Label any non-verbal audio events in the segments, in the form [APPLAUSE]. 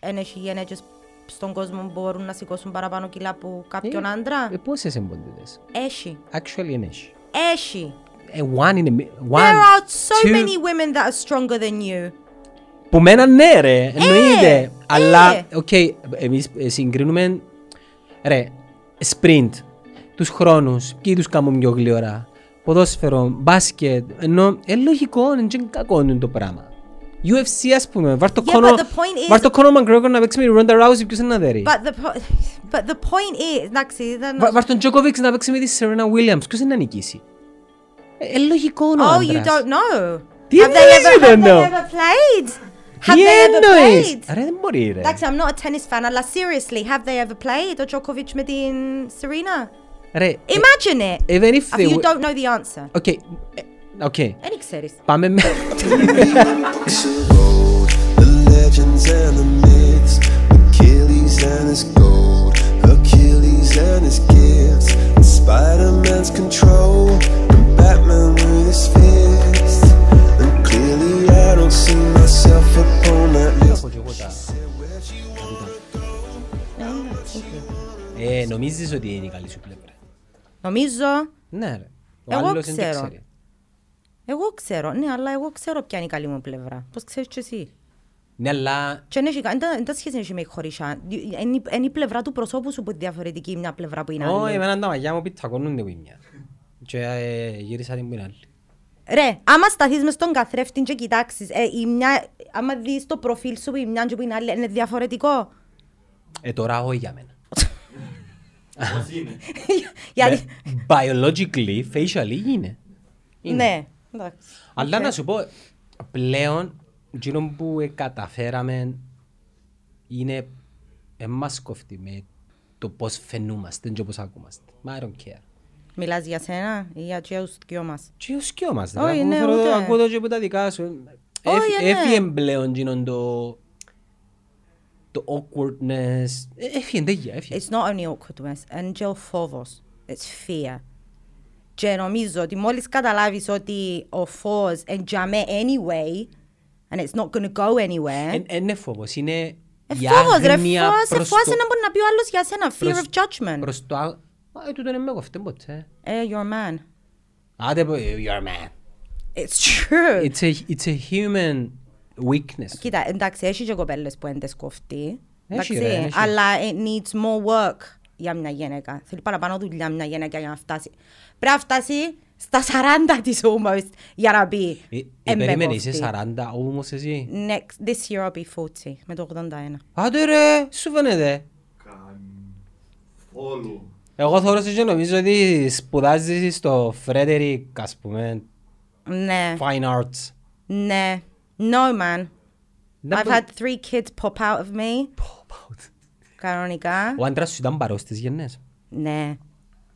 εν έχει γυναίκες στον κόσμο που μπορούν να σηκώσουν παραπάνω κιλά από κάποιον Ε, άντρα; Ε, πόσες εμποντίδες. Έχει. Actually είναι έχει. Έχει. Ε, one in a mi- one, There are so two. many women that are stronger than you. Που μένα ναι ρε, εννοείται. Αλλά, ε. οκ, εμείς ε, συγκρίνουμε, ρε, sprint, τους χρόνους, ποιοι τους κάνουν πιο γλυόρα, ποδόσφαιρο, μπάσκετ, ενώ ε, λογικό, είναι και κακό είναι το πράγμα. UFC ας πούμε, βάρ το Yeah, Conor- but the point is- βάρ το Conor McGregor να παίξει με τη Ronda Rousey, ποιος είναι να δέρει. But the, po- but the point is, εντάξει, δεν... Βα- Βάρ τον Djokovic να παίξει με τη Serena Williams, ποιος είναι να νικήσει. Ε, ε, λογικό ο Oh, you άντρας. don't know. Τι have they εννοείς ever, you don't have they know? ever played? Have Τι they ever εννοείς. played? Ρε δεν μπορεί ρε. Εντάξει, I'm not a tennis fan, αλλά seriously, have they ever played? Ο Djokovic με την Serena? Ρε, ε, Imagine it! even if they Αφού you were- don't know the answer. Οκ, ε, οκ. Δεν ξέρεις. Πάμε με... road, the legends and the myths, Achilles and his gold, Achilles and his gifts, and Spider-Man's control, and Batman with his fist. And clearly I don't see myself upon that list. Έχω και εγώ τα... Ε, νομίζεις ότι είναι η καλή σου πλευρά. Νομίζω, Ναι ρε. Ο Εγώ άλλος δεν το ξέρω. ξέρει. Εγώ ξέρω, ναι, αλλά εγώ ξέρω ποια είναι η καλή μου πλευρά. Πώς ξέρεις και εσύ; Ναι, αλλά... Και δεν έχει κα- δεν τα σχέση έχει με χωρίσα. Είναι η- είναι η πλευρά του προσώπου σου που είναι διαφορετική μια πλευρά που είναι Όχι, άλλη. εμένα τα μαγιά μου πιτακώνονται που είναι μια. Και ε, γύρισα την που είναι άλλη. Ρε, άμα σταθείς μες στον καθρέφτη και κοιτάξεις, ε, η μια, άμα δεις το προφίλ σου που η μια και που είναι άλλη, είναι διαφορετικό; Ε, τώρα όχι για μένα. [LAUGHS] Γιατί, Ε, Biologically, facially είναι. ναι, εντάξει. Αλλά να σου πω, πλέον, εκείνο που ε, καταφέραμε είναι εμάς κοφτεί με το πώς φαινούμαστε και πώς ακούμαστε. Μα I don't care. Μιλάς για σένα ή για τους δυο μας; Και ο σκιό μας, Όχι, ρε, ναι, αφού θέλω- ούτε. ακούω το και από τα δικά σου. Όχι, Έφ- ναι. Έφυγε πλέον εκείνον το... το awkwardness. Ε, Έφυγε, τέτοια, έφυγε. It's not only awkwardness, Angel φόβος. It's fear. Και νομίζω ότι μόλις καταλάβεις ότι ο φως είναι για με anyway, and it's not going to go anywhere, Εν- εν Είναι φόβος, είναι ε, η φόβος ρε, άγνοια φόβος, ε, προς φόβος το- να μπορεί να πει ο άλλος για σένα, fear προς- of judgment. Προς το... α- Α, ε, τούτο δεν με κοφτεί ποτέ. Ε, you're a man. Άντε πω, you're a man. It's true. It's a, it's a human weakness. Κοίτα, εντάξει, έχει και κοπέλες που είναι σκοφτοί. Έχει, Εντάξει, ρε, έχει. αλλά it needs more work για μια γυναίκα. Θέλει παραπάνω δουλειά μια γυναίκα για να φτάσει. Πρέπει να φτάσει στα 40 της όμως για να πει Ε, ε, «Εμ με περίμενε, κόφτει». είσαι 40 όμως εσύ; Next, this year I'll be 40, με το 81. Άντε ρε, σου φαίνεται. Όλου. Εγώ θωρώ και νομίζω ότι σπουδάζεις στο Frederick, ας πούμε, Ναι, Fine Arts. ναι. No, man. Δεν I've μπο- had three kids pop out of me. Κανονικά. Ο άντρας σου ήταν παρός στις γεννές. Ναι.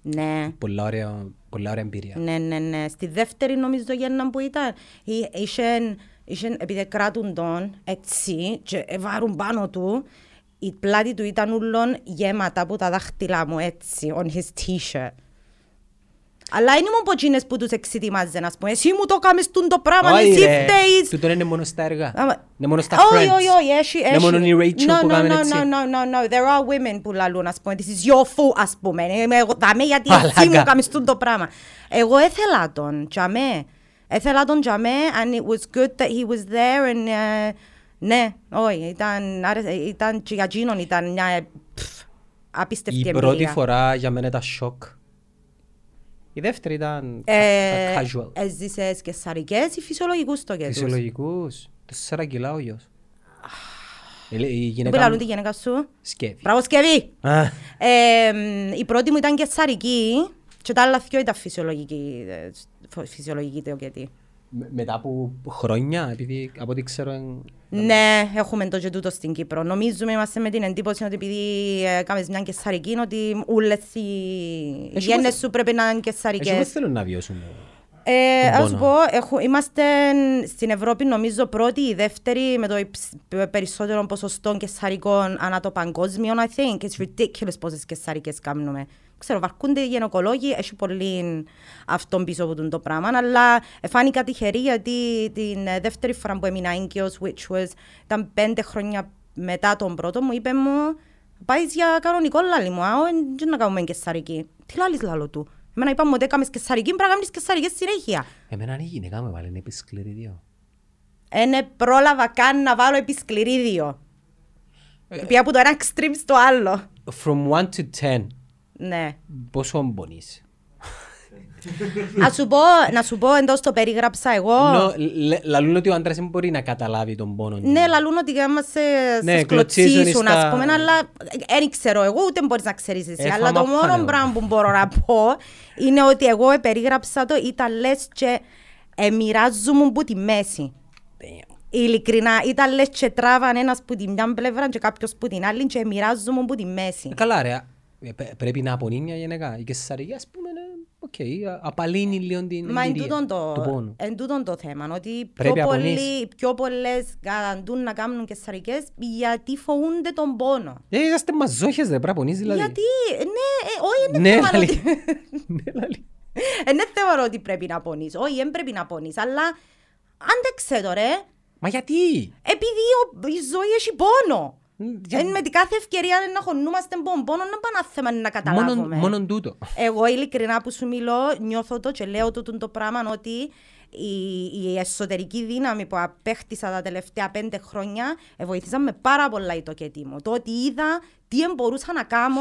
Ναι. Πολλά ωραία, πολλά ωραία εμπειρία. Ναι, ναι, ναι. Στη δεύτερη νομίζω γέννα που ήταν, εί- είχεν, είχεν, επειδή κράτουν τον έτσι και βάρουν πάνω του, η πλάτη του ήταν ούλον γέματα από τα δάχτυλα μου έτσι, on his t-shirt. Αλλά είναι μόνο από εκείνες που τους εξετοιμάζαν, ας πούμε. Εσύ μου το κάμες τούν το πράγμα, Όχι, εσύ ρε. φταίεις. Τούτο είναι μόνο στα έργα. Άμα- Είναι μόνο στα Όχι, Friends. όχι, όχι, έχει, Είναι έχει. μόνο η Rachel No, που no, κάμεν no, έτσι. no, no, no, no. There are women που λαλούν, ας πούμε, this is your fault, ας πούμε. Είμαι εγώ δαμέ γιατί εσύ Μαλάκα. μου κάμεις τούν το πράγμα. Εγώ έθελα τον, τζαμέ. Έθελα τον τζαμέ and it was good that he was there and... ε, ναι, όχι, ήταν, άρεσε- ήταν και για εκείνον ήταν μια ε, πφ, απίστευτη Η εμπειρία. πρώτη φορά για μένα ήταν σοκ. Η δεύτερη ήταν Ε, casual. Έζησες και σαρικές ή φυσιολογικούς στόχες τους. Φυσιολογικούς. Τέσσερα κιλά ο γιος. Ε, λέει, Η Πού γυναίκα λαλούν μου τη γυναίκα σου; σκεύει. Μπράβο Σκεύη! Α, Ε, η πρώτη μου ήταν και σαρική και τα άλλα δυο ήταν φυσιολογική, ε, φ- φυσιολογική τεοκέτη. με- Μετά από χρόνια, επειδή από ό,τι ξέρω... εν- Ναι, έχουμε το και τούτο στην Κύπρο. Νομίζουμε, είμαστε με την εντύπωση ότι επειδή ε, κάνεις μια κεσαρική, ότι όλες οι Έχει γέννες πως- σου πρέπει να είναι Έτσι πώς κεσαρικές. θέλουν να βιώσουν. Ε, τον ας σου πόνο; πω, έχω, είμαστε στην Ευρώπη νομίζω πρώτη ή δεύτερη με το υψ- περισσότερο ποσοστό κεσαρικών ανά το παγκόσμιο, I think. It's ridiculous πόσες κεσαρικές κάνουμε. Ξέρω, βαρκούνται οι γενοκολόγοι, έχει πολύ αυτόν πίσω από τον το πράγμα, αλλά φάνηκα τυχερή γιατί την ε, δεύτερη φορά που έμεινα έγκυος, which was, ήταν πέντε χρόνια μετά τον πρώτο μου είπε μου πάεις για κανονικό λάλη μου, α, δεν να κάνουμε κεσαρική. Τι λάλης λάλο του. Εμένα είπαμε ότι έκαμε κεσαρική, πρέπει να κάνεις κεσαρικές συνέχεια. Εμένα η γυναίκα μου έβαλε επί σκληρίδιο. Ένε πρόλαβα καν να βάλω επί σκληρίδιο. Ε, Πια από το ένα extreme στο άλλο. From 1 to 10, Ναι. πόσο μπονείς. Να σου πω, να σου πω εντός το περίγραψα εγώ. Νο, λε- Λαλούν ότι ο άντρας δεν μπορεί να καταλάβει τον πόνο. του. Ναι, λαλούν ότι άμα σε, Ναι, σε κλωτσίζουν σκλωτσίσουν, στα- ας πούμε, αλλά δεν ξέρω εγώ, ούτε μπορείς να ξέρεις εσύ. Ε, αλλά θα το μ' μόνο απάνε, πράγμα που μπορώ να πω είναι ότι εγώ περίγραψα το, ήταν λες και ε, μοιράζομαι που τη μέση. Damn. Ειλικρινά, ήταν λες και τράβαν ένας που την μια πλευρά και κάποιος που την άλλη και μοιράζομαι που τη μέση. Ε, Καλά ρε, ε, πε- πρέπει να πονεί μια γυναίκα. Η καισαρική ας πούμε, ναι, οκ, α- απαλύνει λίγο την Μα εν εμπειρία τούτον το, του πόνου. εν τούτον το θέμα, ότι πιο, Πρέπει να πολλοί, πονείς. πιο πολλές καταντούν να κάνουν καισαρικές γιατί φοβούνται τον πόνο. Ε, είσαστε μαζόχες ρε, πρέπει να πονείς δηλαδή. Γιατί, ναι, ε, όχι, είναι Ναι, θέμα λαλεί. ότι... [LAUGHS] Ναι, λαλεί. Είναι θέμα ότι πρέπει να πονείς. Όχι, δεν πρέπει να πονείς, αλλά άντεξε το ρε, Μα γιατί; επειδή ο- η ζωή έχει πόνο. Μ, για- Ε, με την κάθε ευκαιρία να χωνούμαστε πόνο, πόνο είναι πάνω θέμα να Μόνον, καταλάβουμε. μόνον τούτο. Εγώ ειλικρινά που σου μιλώ, νιώθω το και λέω το, το πράγμα ότι η, η εσωτερική δύναμη που απέκτησα τα τελευταία πέντε χρόνια ε, βοήθησαν με πάρα πολλά η τοκέτη μου. Το ότι είδα τι εν μπορούσα να κάνω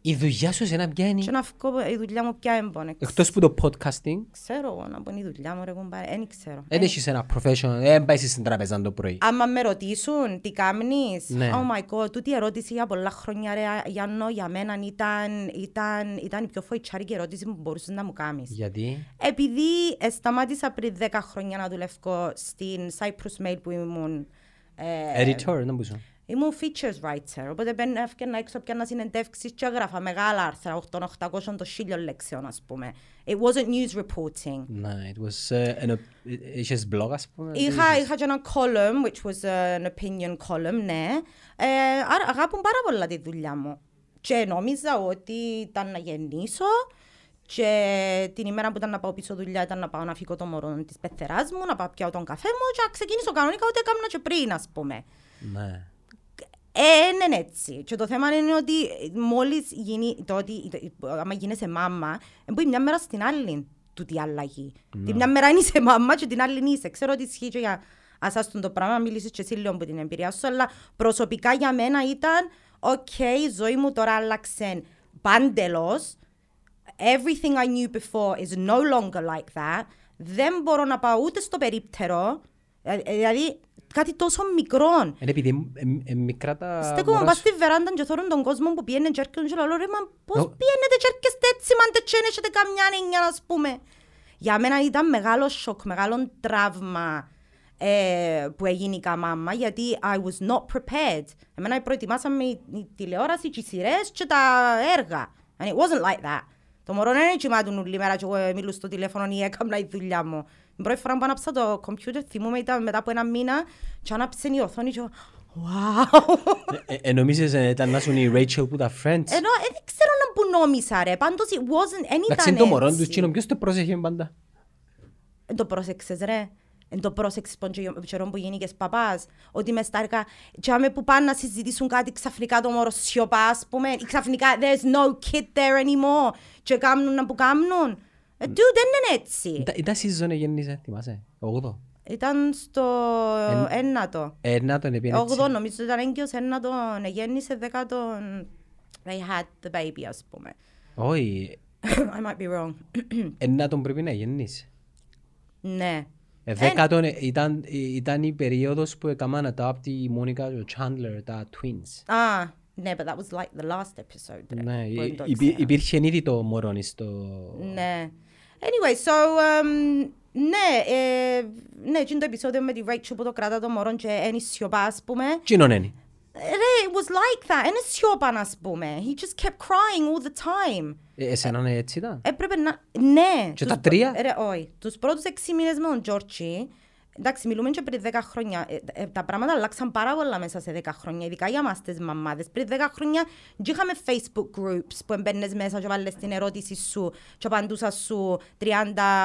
Η δουλειά σου εσένα ποια και είναι. να βγω η δουλειά μου πια έμπονε. Εκτός που το podcasting, Ξέρω εγώ να πω είναι η δουλειά μου ρε κουμπάρε, δεν ξέρω. δεν έχεις ένα professional, δεν πάει στην τραπεζά το πρωί. Άμα με ρωτήσουν τι κάνεις, Ναι. oh my god, τούτη ερώτηση για πολλά χρόνια ρε Γιάννο, για μένα ήταν, ήταν, ήταν η πιο φοητσάρικη ερώτηση που μπορούσες να μου κάνεις. Γιατί; Επειδή ε, σταμάτησα πριν 10 χρόνια να δουλεύω στην Cyprus Mail που ήμουν ε, Editor, δεν μπορούσα. Ήμουν features writer, οπότε μπαίνα έφτιανα έξω πια να συνεντεύξεις και έγραφα μεγάλα άρθρα, των 800 των 1000 λέξεων ας πούμε. It wasn't news reporting. Ναι, it was uh, an op- είχες blog ας πούμε. Είχα, είχα και ένα column, which was uh, an opinion column, ναι. Ε, άρα αγάπουν πάρα πολλά τη δουλειά μου. Και νόμιζα ότι ήταν να γεννήσω και την ημέρα που ήταν να πάω πίσω δουλειά ήταν να πάω να φύγω το μωρό της πεθεράς μου, να πάω πιάω τον καφέ μου και να ξεκινήσω κανονικά ό,τι έκανα και πριν, ας πούμε. Ναι. Ε, είναι έτσι. Και το θέμα είναι ότι μόλις γίνει, το ότι, το- άμα γίνεσαι μάμα, μπορεί μια μέρα στην άλλη τούτη αλλαγή. Τη μια μέρα είσαι μάμα και την άλλη είσαι. Ξέρω ότι ισχύει και για εσάς τούτον το πράγμα, μιλήσεις και εσύ λίγο από την εμπειρία σου, αλλά προσωπικά για μένα ήταν, οκ, η ζωή μου τώρα άλλαξε παντελώς, everything I knew before is no longer like that. Δεν μπορώ να πάω ούτε στο περίπτερο, ε, ε, δηλαδή κάτι τόσο μικρό. Είναι επειδή είναι- είναι μικρά τα Στέκομαι μωράς πας σου. στη βεράντα και θωρούν τον κόσμο που πιένε και έρχονται και λέω ρε μα πώς Ο- πιένετε και έρχεστε έτσι μα δεν τσένε έχετε καμιά νύχια ας πούμε. Για μένα ήταν μεγάλο σοκ, μεγάλο τραύμα ε, που έγινε η μάμα γιατί I was not prepared. Εμένα προετοιμάσαμε η, η τηλεόραση και οι σειρές και τα έργα. And it wasn't like that. Το μωρό δεν κοιμάτουν όλη μέρα και εγώ μιλούσα στο τηλέφωνο ή έκανα η δουλειά μου. Την πρώτη φορά που άναψα το κομπιούτερ θυμούμαι ήταν μετά από ένα μήνα και άναψε η οθόνη και εγώ, wow. Ε, ε, νομίζεις ε, ήταν να σου είναι η Rachel που τα Friends. Ενώ ε, δεν ξέρω να που νόμισα ρε, πάντως it wasn't, εν Εντάξει, ήταν είναι το μωρό έτσι. του εκείνο, ποιος το πρόσεχε πάντα. Εν το πρόσεξες ρε. Εν το πρόσεξες πον καιρό που γίνηκες παπάς. Ότι μες τα έργα, τζάμε που πάνε να συζητήσουν κάτι ξαφνικά το μωρό σιωπά, ας πούμε. Ή ξαφνικά there's no kid there anymore. Και κάμνουν να που κάμνουν. Ε, Dude, δεν είναι έτσι. Ήταν- Ήταν season γεννήσε, θυμάσαι, 8. Ήταν στο ένατο. Ε, να τον έπιανε έτσι. 8 νομίζω ήταν έγκυος ένατο, γέννησε δέκατον. They had the baby, ας πούμε. Όχι, [COUGHS] I might be wrong. [COUGHS] ε, να τον πρέπει να γεννήσει. ναι. Ε, Δέκατον ε, ήταν, ε, ήταν η περίοδος που έκαναν adopt η Μόνικα και ο Chandler, τα twins. Α, ναι, but that was like the last episode. ρε, Ναι, που δεν το υ- υπή- ήξερα. υπήρχε ήδη το μωρό στο... Ναι. Anyway, so, um, ναι, ε, ναι, εκείνο το επεισόδιο με τη Rachel που το κρατά το μωρό και είναι σιωπά, ας πούμε. Κοινόν είναι. Ρε, it was like that, είναι σιωπά, ας πούμε. He just kept crying all the time. Ε, Εσένα είναι έτσι ήταν; Έπρεπε να... Ναι. Και τους τα τρία; προ- Ρε, όχι. Τους πρώτους έξι μήνες με τον Τζόρτσι, εντάξει, μιλούμε και πριν 10 χρόνια. Ε, ε, τα πράγματα αλλάξαν πάρα πολλά μέσα σε 10 χρόνια, ειδικά για εμάς τις μαμάδες. Πριν 10 χρόνια και είχαμε Facebook groups που έμπαινες μέσα και βάλες την ερώτηση σου και απαντούσα σου 30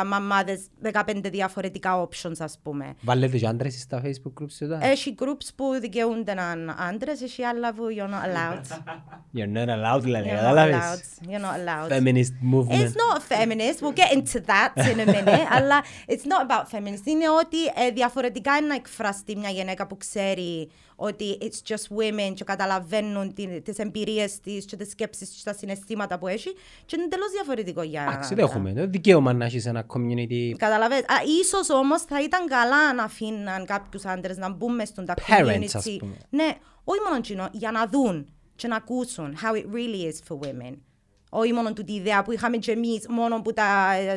μαμάδες, 15 διαφορετικά options ας πούμε. Βάλετε και άντρες στα facebook groups εδώ. Έχει groups που δικαιούνται να είναι άντρες, έχει άλλα που you're not allowed. [LAUGHS] You're not allowed δηλαδή, You're not κατάλαβες; allowed. You're not allowed. Feminist movement. It's not feminist. We'll get into that in a minute. [LAUGHS] αλλά it's not about feminist. Είναι ότι ε, διαφορετικά είναι να εκφραστεί μια γυναίκα που ξέρει ότι it's just women και καταλαβαίνουν τι- τις εμπειρίες της και τις σκέψεις και τα συναισθήματα που έχει και είναι τελώς διαφορετικό για Εντάξει, δεν έχουμε. Το δικαίωμα να έχεις ένα community Καταλαβες. Α, ίσως όμως θα ήταν καλά να αφήναν κάποιους άντρες να μπουν μες στον τα Parents, community. ας πούμε. Ναι, όχι μόνο εκείνο, για να δουν και να ακούσουν how it really is for women. Όχι μόνο του τη ιδέα που είχαμε και εμείς μόνο που τα,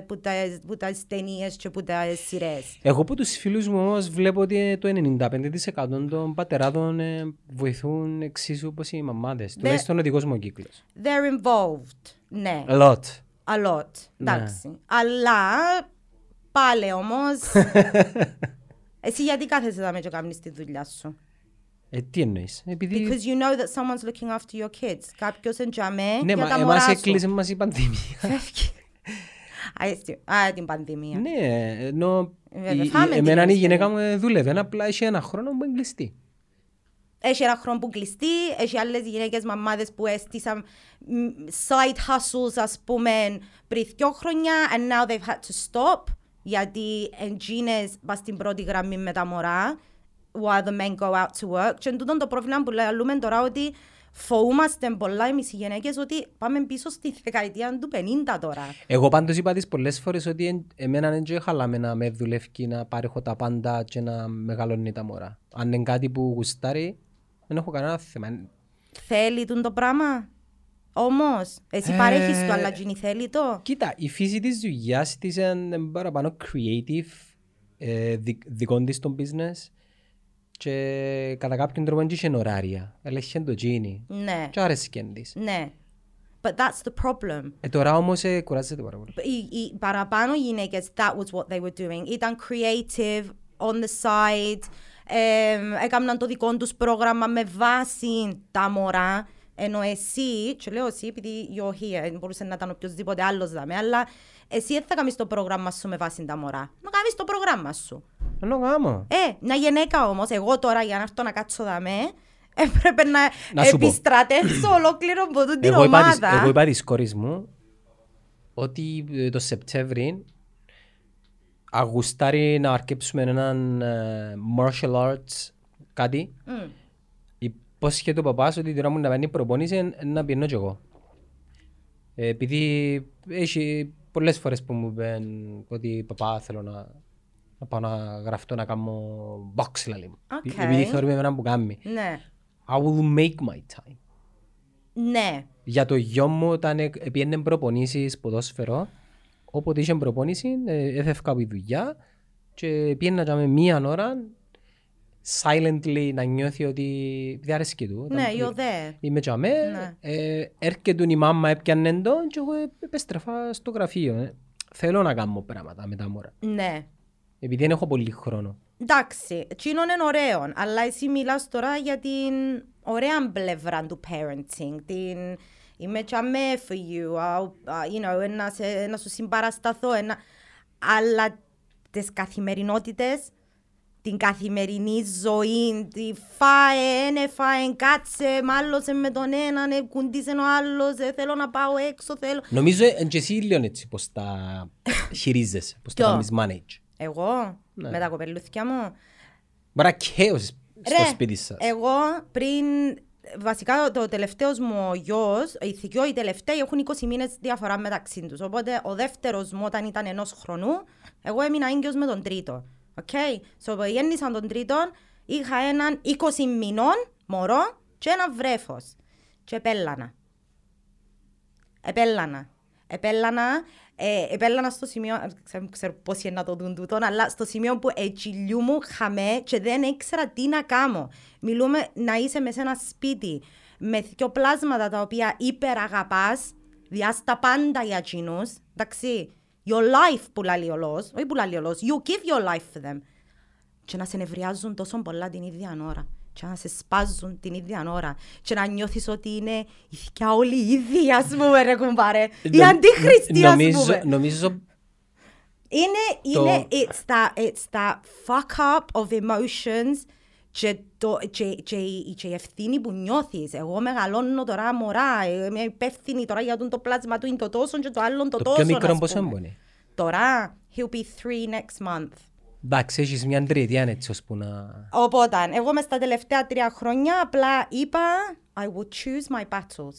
που τα, που τα ταινίες και που τα σειρές. Εγώ από τους φίλους μου όμως βλέπω ότι το 95% των πατεράδων ε, βοηθούν εξίσου όπως οι μαμάδες. Τουλάχιστον ο δικός μου κύκλος. They're involved. Ναι, A lot. a lot. Ναι. Εντάξει. Αλλά πάλι όμως, [LAUGHS] εσύ γιατί κάθεσαι εδώ και κάνεις τη δουλειά σου; Ε, τι εννοείς; Επειδή... Because you know that someone's looking after your kids. Κάποιος εντιαμέ Ναι, για μα τα εμάς μωρά σου. έκλεισε μας η πανδημία. Φεύγει. Α, έτσι. Α, την πανδημία. ναι, ενώ Βέβαια, η- η- φάμε την εμένα η ουσία. γυναίκα μου ε, δούλευε, απλά είχε ένα χρόνο που είναι κλειστή. Έχει ένα χρόνο που κλειστεί, έχει άλλες γυναίκες μαμάδες που έστησαν μ, side hustles, ας πούμε, πριν δυο χρόνια, and now they've had to stop, γιατί εντζίνες πας στην πρώτη γραμμή με τα μωρά, while the men go out to work. Και τούτο το πρόβλημα που λέμε τώρα ότι φοβούμαστε πολλά εμείς οι γυναίκες ότι πάμε πίσω στη δεκαετία του 50 τώρα. Εγώ πάντως είπα τις πολλές φορές ότι εν- εμένα δεν και χαλάμε να με δουλεύει να παρέχω τα πάντα και να μεγαλώνει τα μωρά. Αν είναι κάτι που γουστάρει, δεν έχω κανένα θέμα. Θέλει τούν το πράγμα; Όμως, εσύ Ε, παρέχεις το, αλλά εκείνη θέλει το; Κοίτα, η φύση της δουλειάς της είναι παραπάνω creative, ε, δι- δικών της το business και κατά κάποιον τρόπο δεν είχε ωράρια. Έλεγχε το τζίνι. Ναι, Και άρεσκε της. ναι. But that's the problem. Ε, τώρα όμως ε, κουράζεται πάρα πολύ. Οι, οι παραπάνω γυναίκες, that was what they were doing. Ήταν creative, on the side, εμ, έκαναν το δικό τους πρόγραμμα με βάση τα μωρά. Ενώ εσύ, και λέω εσύ επειδή you're here, μπορούσε να ήταν οποιοδήποτε άλλος δάμε, αλλά εσύ δεν θα κάνεις το πρόγραμμα σου με βάση τα μωρά. Να κάνεις το πρόγραμμα σου. Ενώ γάμο. Ε, μια γυναίκα όμως, εγώ τώρα για να έρθω να κάτσω δαμέ, [LAUGHS] έπρεπε να, Να σου πω. επιστρατεύσω [CLEARS THROAT] ολόκληρο από τούτη την Εγώ είπα, της, ομάδα. εγώ είπα της κόρης μου ότι ε, το Σεπτέμβρη αγουστάρει να αρκέψουμε έναν ε, martial arts κάτι. Μμ. Υπόσχεται ο παπάς ότι τώρα μου να παίρνει προπόνηση ε, να πιένω κι εγώ. Ε, επειδή έχει πολλές φορές που μου είπαν ότι παπά θέλω να, να πάω να γραφτώ να κάνω box λαλεί μου. Οκ. Επειδή θεωρούμε εμένα που κάνει. Ναι. I will make my time. Ναι. Για το γιο μου όταν ε- πήγαινε προπονήσεις ποδόσφαιρο, όποτε είχε προπονήσει, ε, έφευκα από τη δουλειά και πήγαινα τζιαμέ μία ώρα silently να νιώθει ότι δεν αρέσκει του. Ναι, Όταν- you're there. Είμαι τζιαμέ, Ναι. ε, έρχεται η μάμα έπιανε τον και εγώ επέστρεφα στο γραφείο. ε. Θέλω να κάνω πράγματα με τα μωρά. Ναι. Επειδή δεν έχω πολύ χρόνο. Εντάξει, εκείνο είναι ωραίο, αλλά εσύ μιλάς τώρα για την ωραία πλευρά του parenting, την είμαι τσαμέ for you, α, α, you know, να, σε, να σου συμπαρασταθώ, ένα... αλλά τις καθημερινότητες, την καθημερινή ζωή, τη φάε, ναι φάε, κάτσε, μάλωσε με τον έναν, ε, κουντίσε ο άλλος, ε, θέλω να πάω έξω, θέλω... Νομίζω ε, και εσύ λίγο έτσι πώς τα [LAUGHS] χειρίζεσαι, πώς τα Ποιο; κάνεις manage. Εγώ, Ναι. με τα κοπελούθια μου, Μπορεί να χάος στο Ρε, σπίτι σας. Εγώ πριν. Βασικά το τελευταίος μου γιος, οι δκυο, οι τελευταίοι έχουν 20 μήνες διαφορά μεταξύ τους. Οπότε ο δεύτερος μου όταν ήταν ενός χρονού, εγώ έμεινα έγκυος με τον τρίτο. Ok; So, που γέννησα τον τρίτον, είχα έναν 20 μηνών μωρό και ένα βρέφος. Και επέλανα. Επέλανα. Επέλανα, ε, επέλανα στο σημείο, ε, ξέρω, ξέρω πώς είναι να το δουν τούτον, αλλά στο σημείο που ετσιλιού μου χαμέ και δεν ήξερα τι να κάνω. Μιλούμε να είσαι μέσα σε ένα σπίτι με δυο πλάσματα τα οποία υπεραγαπάς, διάς τα πάντα για εκείνους, εντάξει, your life που λέει ο λόγος, όχι που λέει ο λόγος, you give your life for them. και να σε νευριάζουν τόσο πολλά την ίδια ώρα. Και να σε σπάζουν την ίδια ώρα. Και να νιώθεις ότι είναι η θηκιά όλοι οι ίδιοι ας πούμε ρε κουμπάρε. Οι Νομ- αντίχριστοι ας νομίζω- πούμε. Νομίζω είναι, Το- είναι it's that, it's that fuck up of emotions και, το, και, και, η- και η ευθύνη που νιώθεις. Εγώ μεγαλώνω τώρα μωρά, ε, είμαι υπεύθυνη τώρα για τον το πλάσμα του είναι το τόσο και το άλλο το, το τόσο. πιο μικρό ας πόσο πούμε. έμπονε. Τώρα, he'll be three next month. Εντάξει, έχεις μια τριετία έτσι ώσπου να... Οπότε, εγώ μες στα τελευταία τρία χρόνια απλά είπα I will choose my battles.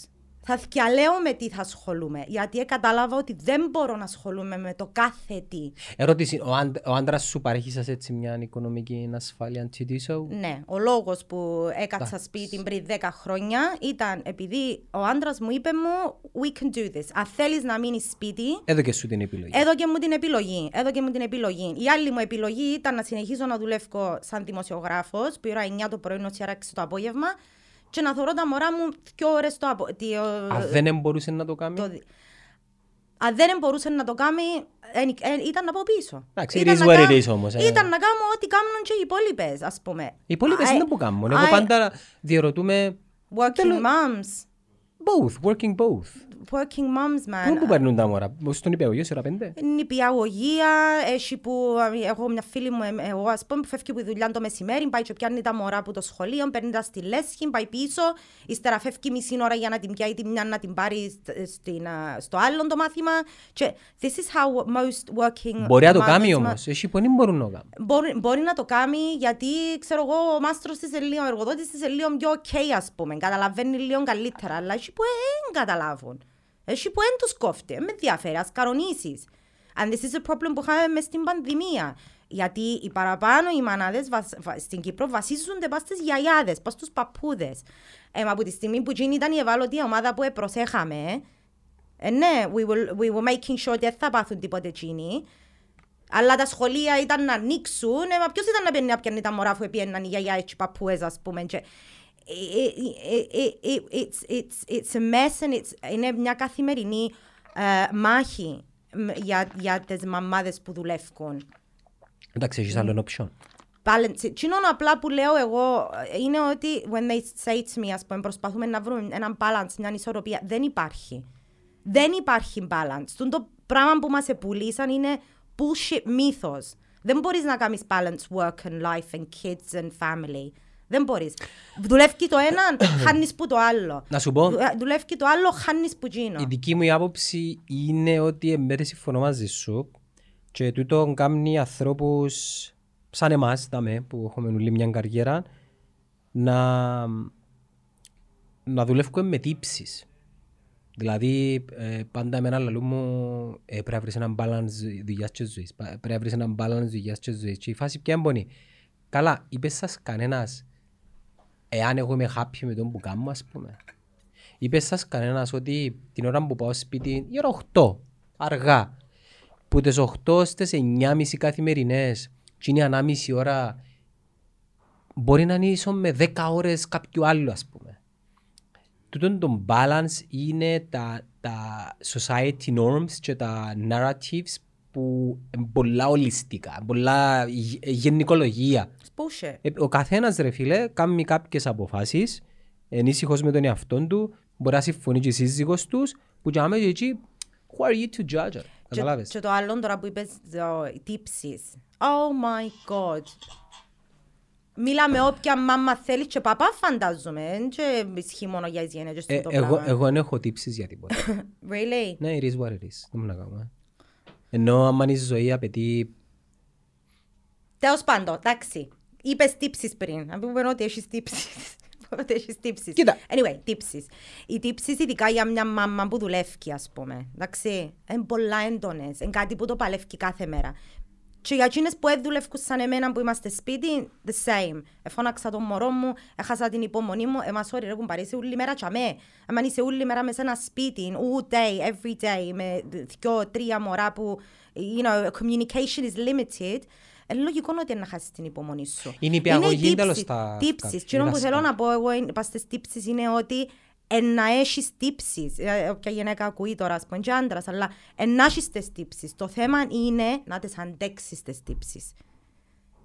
Θα θυκιαλέω με τι θα ασχολούμαι. Γιατί κατάλαβα ότι δεν μπορώ να ασχολούμαι με το κάθε τι. Ερώτηση, ο, άντ, ο άντρας σου παρέχει σας έτσι μια οικονομική ασφάλεια to do so? Ναι, ο λόγος που έκατσα Εντάξει. σπίτι πριν 10 χρόνια ήταν επειδή ο άντρας μου είπε μου We can do this. Αν θέλεις να μείνεις σπίτι, Έδωκε σου την επιλογή. έδωκε μου την επιλογή. Έδωκε μου την επιλογή. Η άλλη μου επιλογή ήταν να συνεχίσω να δουλεύω σαν δημοσιογράφος, που ώρα 9 το πρωί, ως η ώρα 6 το απόγευμα, και να θωρώ τα μωρά μου δύο ώρε το απόγευμα. Αν δεν μπορούσε να το κάνει, το δι- Αν δεν μπορούσε να το κάνει, εν- εν- ήταν να πω πίσω. Εντάξει, it Ήταν is να what it κα- is όμως, ε. Ήταν να κάνω ό,τι κάνουν και οι υπόλοιπες, ας πούμε. οι υπόλοιπες I- δεν που κάνουν. Εγώ I- πάντα διαρωτούμε Working moms. both, working both. Working moms, Πού man. που παίρνουν τα μωρά, στον υπηαγωγείο σε ώρα πέντε; Νηπιαγωγία, έχει που έχω μια φίλη μου, ε, εγώ ας πούμε, που φεύγει από τη δουλειά το μεσημέρι, πάει και πιάνει τα μωρά από το σχολείο, παίρνει τα στη λέσχη, πάει πίσω, ύστερα φεύγει μισή ώρα για να την πιάει τη μια να την πάρει στ- στην, α, στο άλλο το μάθημα. Και this is how most working Μπορεί να το mothers κάνει ma- όμως, έχει που δεν μπορούν να το κάνουν. Μπορεί, μπορεί να το κάνει γιατί ξέρω εγώ ο μάστρος της είναι λίγο, ο εργοδότης της είναι λίγο πιο ok ας πούμε, καταλαβαίνει λίγο καλύτερα, αλλά έχει που δεν καταλάβουν. Έχει που δεν τους κόφτει, δεν με ενδιαφέρει, ας κανονίσεις. And this is a problem που είχαμε μες στην πανδημία. Γιατί οι παραπάνω οι μανάδες βασ- βα- στην Κύπρο βασίζονται πας στις γιαγιάδες, πας στους παππούδες. Ε, μα από τη στιγμή που εκείνη ήταν η ευάλωτη ομάδα που προσέχαμε, ε, ναι, we were, we were making sure ότι δεν θα πάθουν τίποτε εκείνοι. Αλλά τα σχολεία ήταν να ανοίξουν. Ε, μα ποιος ήταν να παίρνει να πιάνει τα μωρά που έπαιρναν οι γιαγιάδες και οι παππούες, ας πούμε. Και, ε, ε, ε, ε, ε, it's, it's, it's a mess and it's, είναι μια καθημερινή ε, μάχη μ, για, για τις μαμάδες που δουλεύουν. Εντάξει, έχεις άλλο option. Balance. Τι είναι απλά που λέω εγώ ε, είναι ότι when they say to me, ας πούμε, προσπαθούμε να βρούμε έναν balance, μια ισορροπία. Δεν υπάρχει. Δεν υπάρχει balance. Τούν το πράγμα που μας πουλήσαν είναι bullshit μύθος. Δεν μπορείς να κάνεις balance work and life and kids and family. Δεν μπορείς. Δουλεύει το ένα, [COUGHS] χάνεις που το άλλο. Να σου πω, Δου- Δουλεύει το άλλο, χάνεις που εκείνο. η δική μου άποψη είναι ότι εμπέτε συμφωνώ μαζί σου και τούτο κάνει ανθρώπους σαν εμάς, δάμε, που έχουμε όλη μια καριέρα, να, να δουλεύουμε με τύψεις. Δηλαδή, ε, πάντα εμένα λαλού μου ε, πρέπει να βρεις έναν balance δουλειάς και ζωής. Πα- Πρέπει να βρεις έναν balance δουλειάς και ζωής. Και η φάση ποια έμπονη. Καλά, είπες σας κανένας εάν εγώ είμαι happy με τον που κάνω, ας πούμε. Είπε σας κανένας ότι την ώρα που πάω σπίτι, η ώρα 8, αργά, που τις 8 στις 9.30 καθημερινές, και είναι ανάμιση ώρα, μπορεί να είναι ίσο με 10 ώρες κάποιου άλλου, ας πούμε. Τούτον το balance είναι τα, τα society norms και τα narratives που είναι πολλά ολιστικά, πολλά γε- γενικολογία. It's bullshit. Ε, Ο καθένας ρε φίλε κάνει κάποιες αποφάσεις ενήσυχος με τον εαυτό του μπορεί να συμφωνεί και η σύζυγος τους που και άμα και εκεί who are you to judge her Και, καταλάβες; και το άλλο τώρα που είπες, το, οι τύψεις. Oh my god. Μίλα με όποια μάμα θέλει και παπά φαντάζομαι. Δεν ισχύει μόνο για τις γένες Ε, το εγώ, πράγμα. εγώ δεν έχω τύψεις για τίποτα [LAUGHS] Really? ναι it is what it is δεν μου να κάνουμε ενώ άμα η ζωή απαιτεί Τέλος πάντων, εντάξει. Είπες τύψεις πριν. Να πούμε ότι έχεις τύψεις. [LAUGHS] Ότι έχεις τύψεις. Κοίτα. Anyway, τύψεις. Οι τύψεις ειδικά για μια μάμα που δουλεύει, ας πούμε. Εντάξει. Είναι πολλά έντονες. Είναι κάτι που το παλεύει κάθε μέρα. Και για εκείνες που δεν δουλεύουν σαν εμένα που είμαστε σπίτι, the same. Εφώναξα τον μωρό μου, έχασα την υπομονή μου, ε, μα sorry ρε κουμπάρι, είσαι όλη μέρα τσαμέ. Αν είσαι όλη μέρα μέσα σε ένα σπίτι, all day, every day, με δυο, τρία μωρά που, you know, communication is limited, ε, λογικό είναι ότι να χάσεις την υπομονή σου. Είναι η υπηαγωγή τύψεις, τέλος τα- Τύψεις. τα- Τι που θέλω διδάσκαλα. να πω εγώ είναι- πας στις τύψεις είναι ότι ε, να έχεις τύψεις. Ε, Όποια γυναίκα ακούει τώρα, ας πούμε, και άντρας, αλλά ε, να έχεις τις τύψεις. Το θέμα είναι να τις αντέξεις τις τύψεις.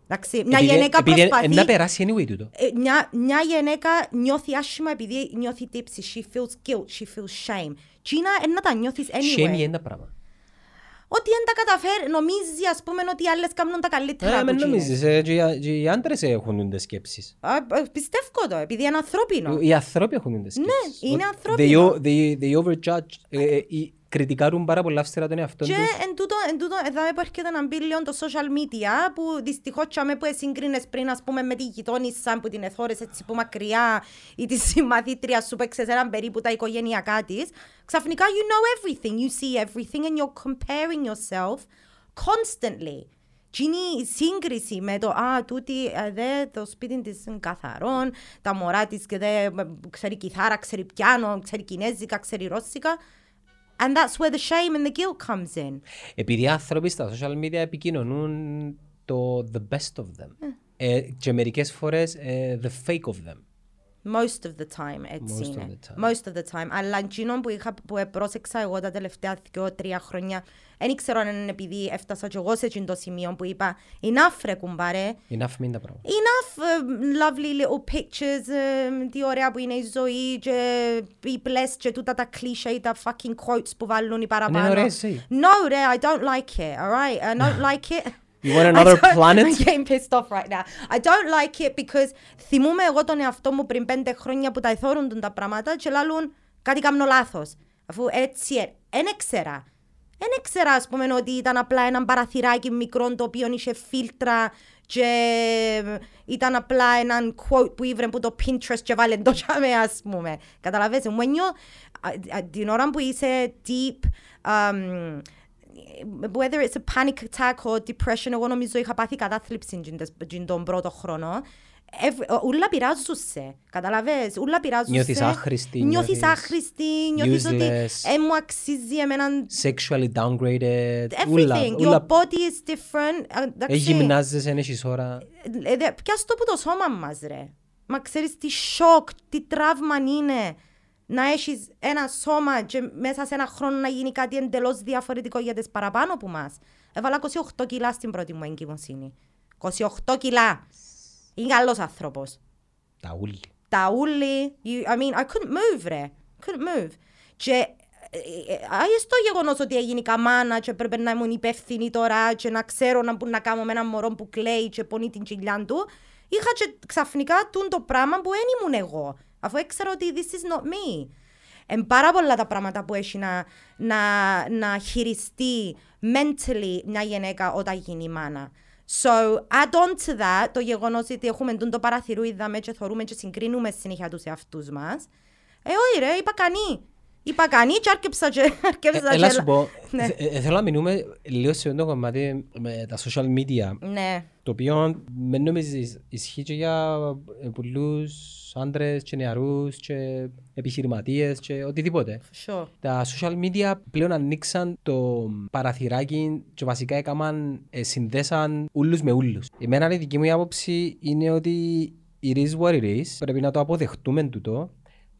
Εντάξει, μια Επειδή- γυναίκα επειδή προσπαθεί... εν- να περάσει anyway τούτο. Ε, μια, μια γυναίκα νιώθει άσχημα επειδή νιώθει τύψη. She feels guilt, she feels shame. Τι είναι να τα νιώθεις anyway. Shame είναι τα πράγματα. Ότι δεν τα καταφέρει, νομίζει ας πούμε ότι οι άλλες κάνουν τα καλύτερα Ε, από με εκείνες. νομίζεις, ε, και οι- και οι άντρες έχουν τις σκέψεις. Α, ε, Πιστεύω το, επειδή είναι ανθρώπινο. Οι άνθρωποι έχουν τις σκέψεις. Ναι, είναι Ότι ανθρώπινο. They, o- they, they overjudge, ε, ε, οι- κριτικάρουν πάρα πολλά αυστηρά τον εαυτό Και τους. εν τούτο, εν τούτο, εδώ που έρχεται να μπει λίγο το social media που δυστυχώς τσάμε που σύγκρινες πριν ας πούμε με τη γειτόνισσα που την εθώρες έτσι που μακριά ή τη συμμαθήτρια σου που ξέρεις περίπου τα οικογενειακά της ξαφνικά you know everything, you see everything and you're comparing yourself constantly. Τι είναι η σύγκριση με το «Α, τούτη, ε, δε, το σπίτι της είναι καθαρό, τα μωρά της και δε, ε, ξέρει κιθάρα, ξέρει πιάνο, ξέρει κινέζικα, ξέρει ρώσικα». And that's where the shame and the guilt comes in. Επειδή οι άνθρωποι στα social media επικοινωνούν το the best of them. Ε, και μερικές φορές ε, the fake of them. Most of the time, έτσι Most of είναι. the time. Most of the time. Αλλά εκείνο που, είχα, που πρόσεξα εγώ τα τελευταία δύο-τρία χρόνια, δεν ξέρω αν είναι επειδή έφτασα και εγώ σε εκείνο το σημείο που είπα «Enough ρε κουμπάρε, Enough μην τα πράγματα. enough uh, lovely little pictures, uh, τι ωραία που είναι η ζωή και οι πλές και τούτα τα κλίσια ή τα fucking quotes που βάλουν οι παραπάνω». Είναι ωραίες ζωή. No ρε, I don't like it, alright? I don't [LAUGHS] like it. You want [LAUGHS] another I don't- [LAUGHS] planet? I'm getting pissed off right now. I don't like it because θυμούμαι εγώ τον εαυτό μου πριν πέντε χρόνια που τα εθώρουν τα πράγματα και λάλλουν κάτι κάνω λάθος. Αφού έτσι, δεν έξερα. Δεν έξερα, ας πούμε, ότι ήταν απλά ένα παραθυράκι μικρό το οποίο είχε φίλτρα και ήταν απλά έναν quote που ήβρε που το Pinterest και βάλε το τζάμε, ας πούμε. Καταλαβαίνετε, when you're, α- α- την ώρα που είσαι deep, um, whether it's a panic attack or depression, εγώ νομίζω είχα πάθει κατάθλιψη τζιν τες- τζιν τον πρώτο χρόνο. Every- ούλα πειράζουν σε, καταλαβες, ούλα πειράζουν Νιώθεις σε. άχρηστη, Νιώθεις νιώθεις άχρηστη, νιώθεις ότι useless. ε, μου αξίζει εμέναν Sexually downgraded. everything. Your Ούλα. body is different. Α, Ε, εντάξει. γυμνάζεσαι, εν έχεις ώρα. Ε, δε- Πιάσ' το που το σώμα μας ρε. Μα ξέρεις τι σοκ, τι τραύμα είναι να έχεις ένα σώμα και μέσα σε ένα χρόνο να γίνει κάτι εντελώς διαφορετικό για τις παραπάνω που μας. Έβαλα 28 κιλά στην πρώτη μου εγκυμοσύνη. 28 κιλά. Είναι καλός άνθρωπος. Τα ούλη. Τα ούλη, you, I mean, I couldn't move ρε. Couldn't move. Και ε, ε, άγιες το γεγονός ότι έγινε καμάνα και πρέπει να ήμουν υπεύθυνη τώρα και να ξέρω να, που να κάνω με ένα μωρό που κλαίει και πονεί την κοιλιά του, είχα και ξαφνικά τούν το πράγμα που δεν ήμουν εγώ. Αφού έξερα ότι this is not me. Εν πάρα πολλά τα πράγματα που έχει να, να, να χειριστεί mentally μια γυναίκα όταν γίνει μάνα. So, add on to that, το γεγονός ότι έχουμε τούν το παραθυρούιδαμε και θωρούμε και συγκρίνουμε συνέχεια τους εαυτούς μας. Ε, όχι ρε, είπα κανεί. Είπα κανεί και άρκεψα και... [LAUGHS] Ε, άρκεψα Έλα και- σου πω, Ναι. θε- ε, θέλω να μείνουμε λίγο σε αυτό το κομμάτι με τα social media. Ναι, Το οποίο με νομίζεις ισχύει και για ε, πολλούς άντρες και νεαρούς και επιχειρηματίες και οτιδήποτε. sure. Τα social media πλέον ανοίξαν το παραθυράκι και βασικά έκαναν, ε, συνδέσαν ούλους με ούλους. Εμένα η δική μου άποψη είναι ότι it is what it is. Πρέπει να το αποδεχτούμε τούτο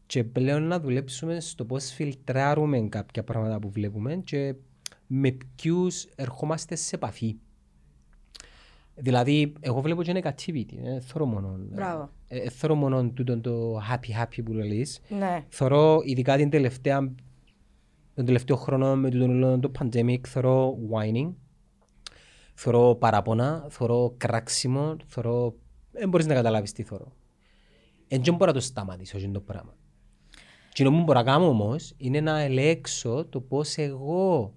και πλέον να δουλέψουμε στο πώς φιλτράρουμε κάποια πράγματα που βλέπουμε και με ποιους ερχόμαστε σε επαφή. Δηλαδή, εγώ βλέπω και negativity, ε, θέλω μόνο, Μπράβο. ε, ε, θέλω μόνο τούτο το happy happy που λες. Ναι. Θωρώ ειδικά την τελευταία, τον τελευταίο χρόνο με το, το, το pandemic, θωρώ whining, θωρώ παράπονα, θωρώ κράξιμο, θωρώ... Δεν μπορείς να καταλάβεις τι θωρώ. Εν δεν μπορώ να το σταματήσω αυτό το πράγμα. Τι που μπορώ να κάνω όμως είναι να ελέγξω το πώς εγώ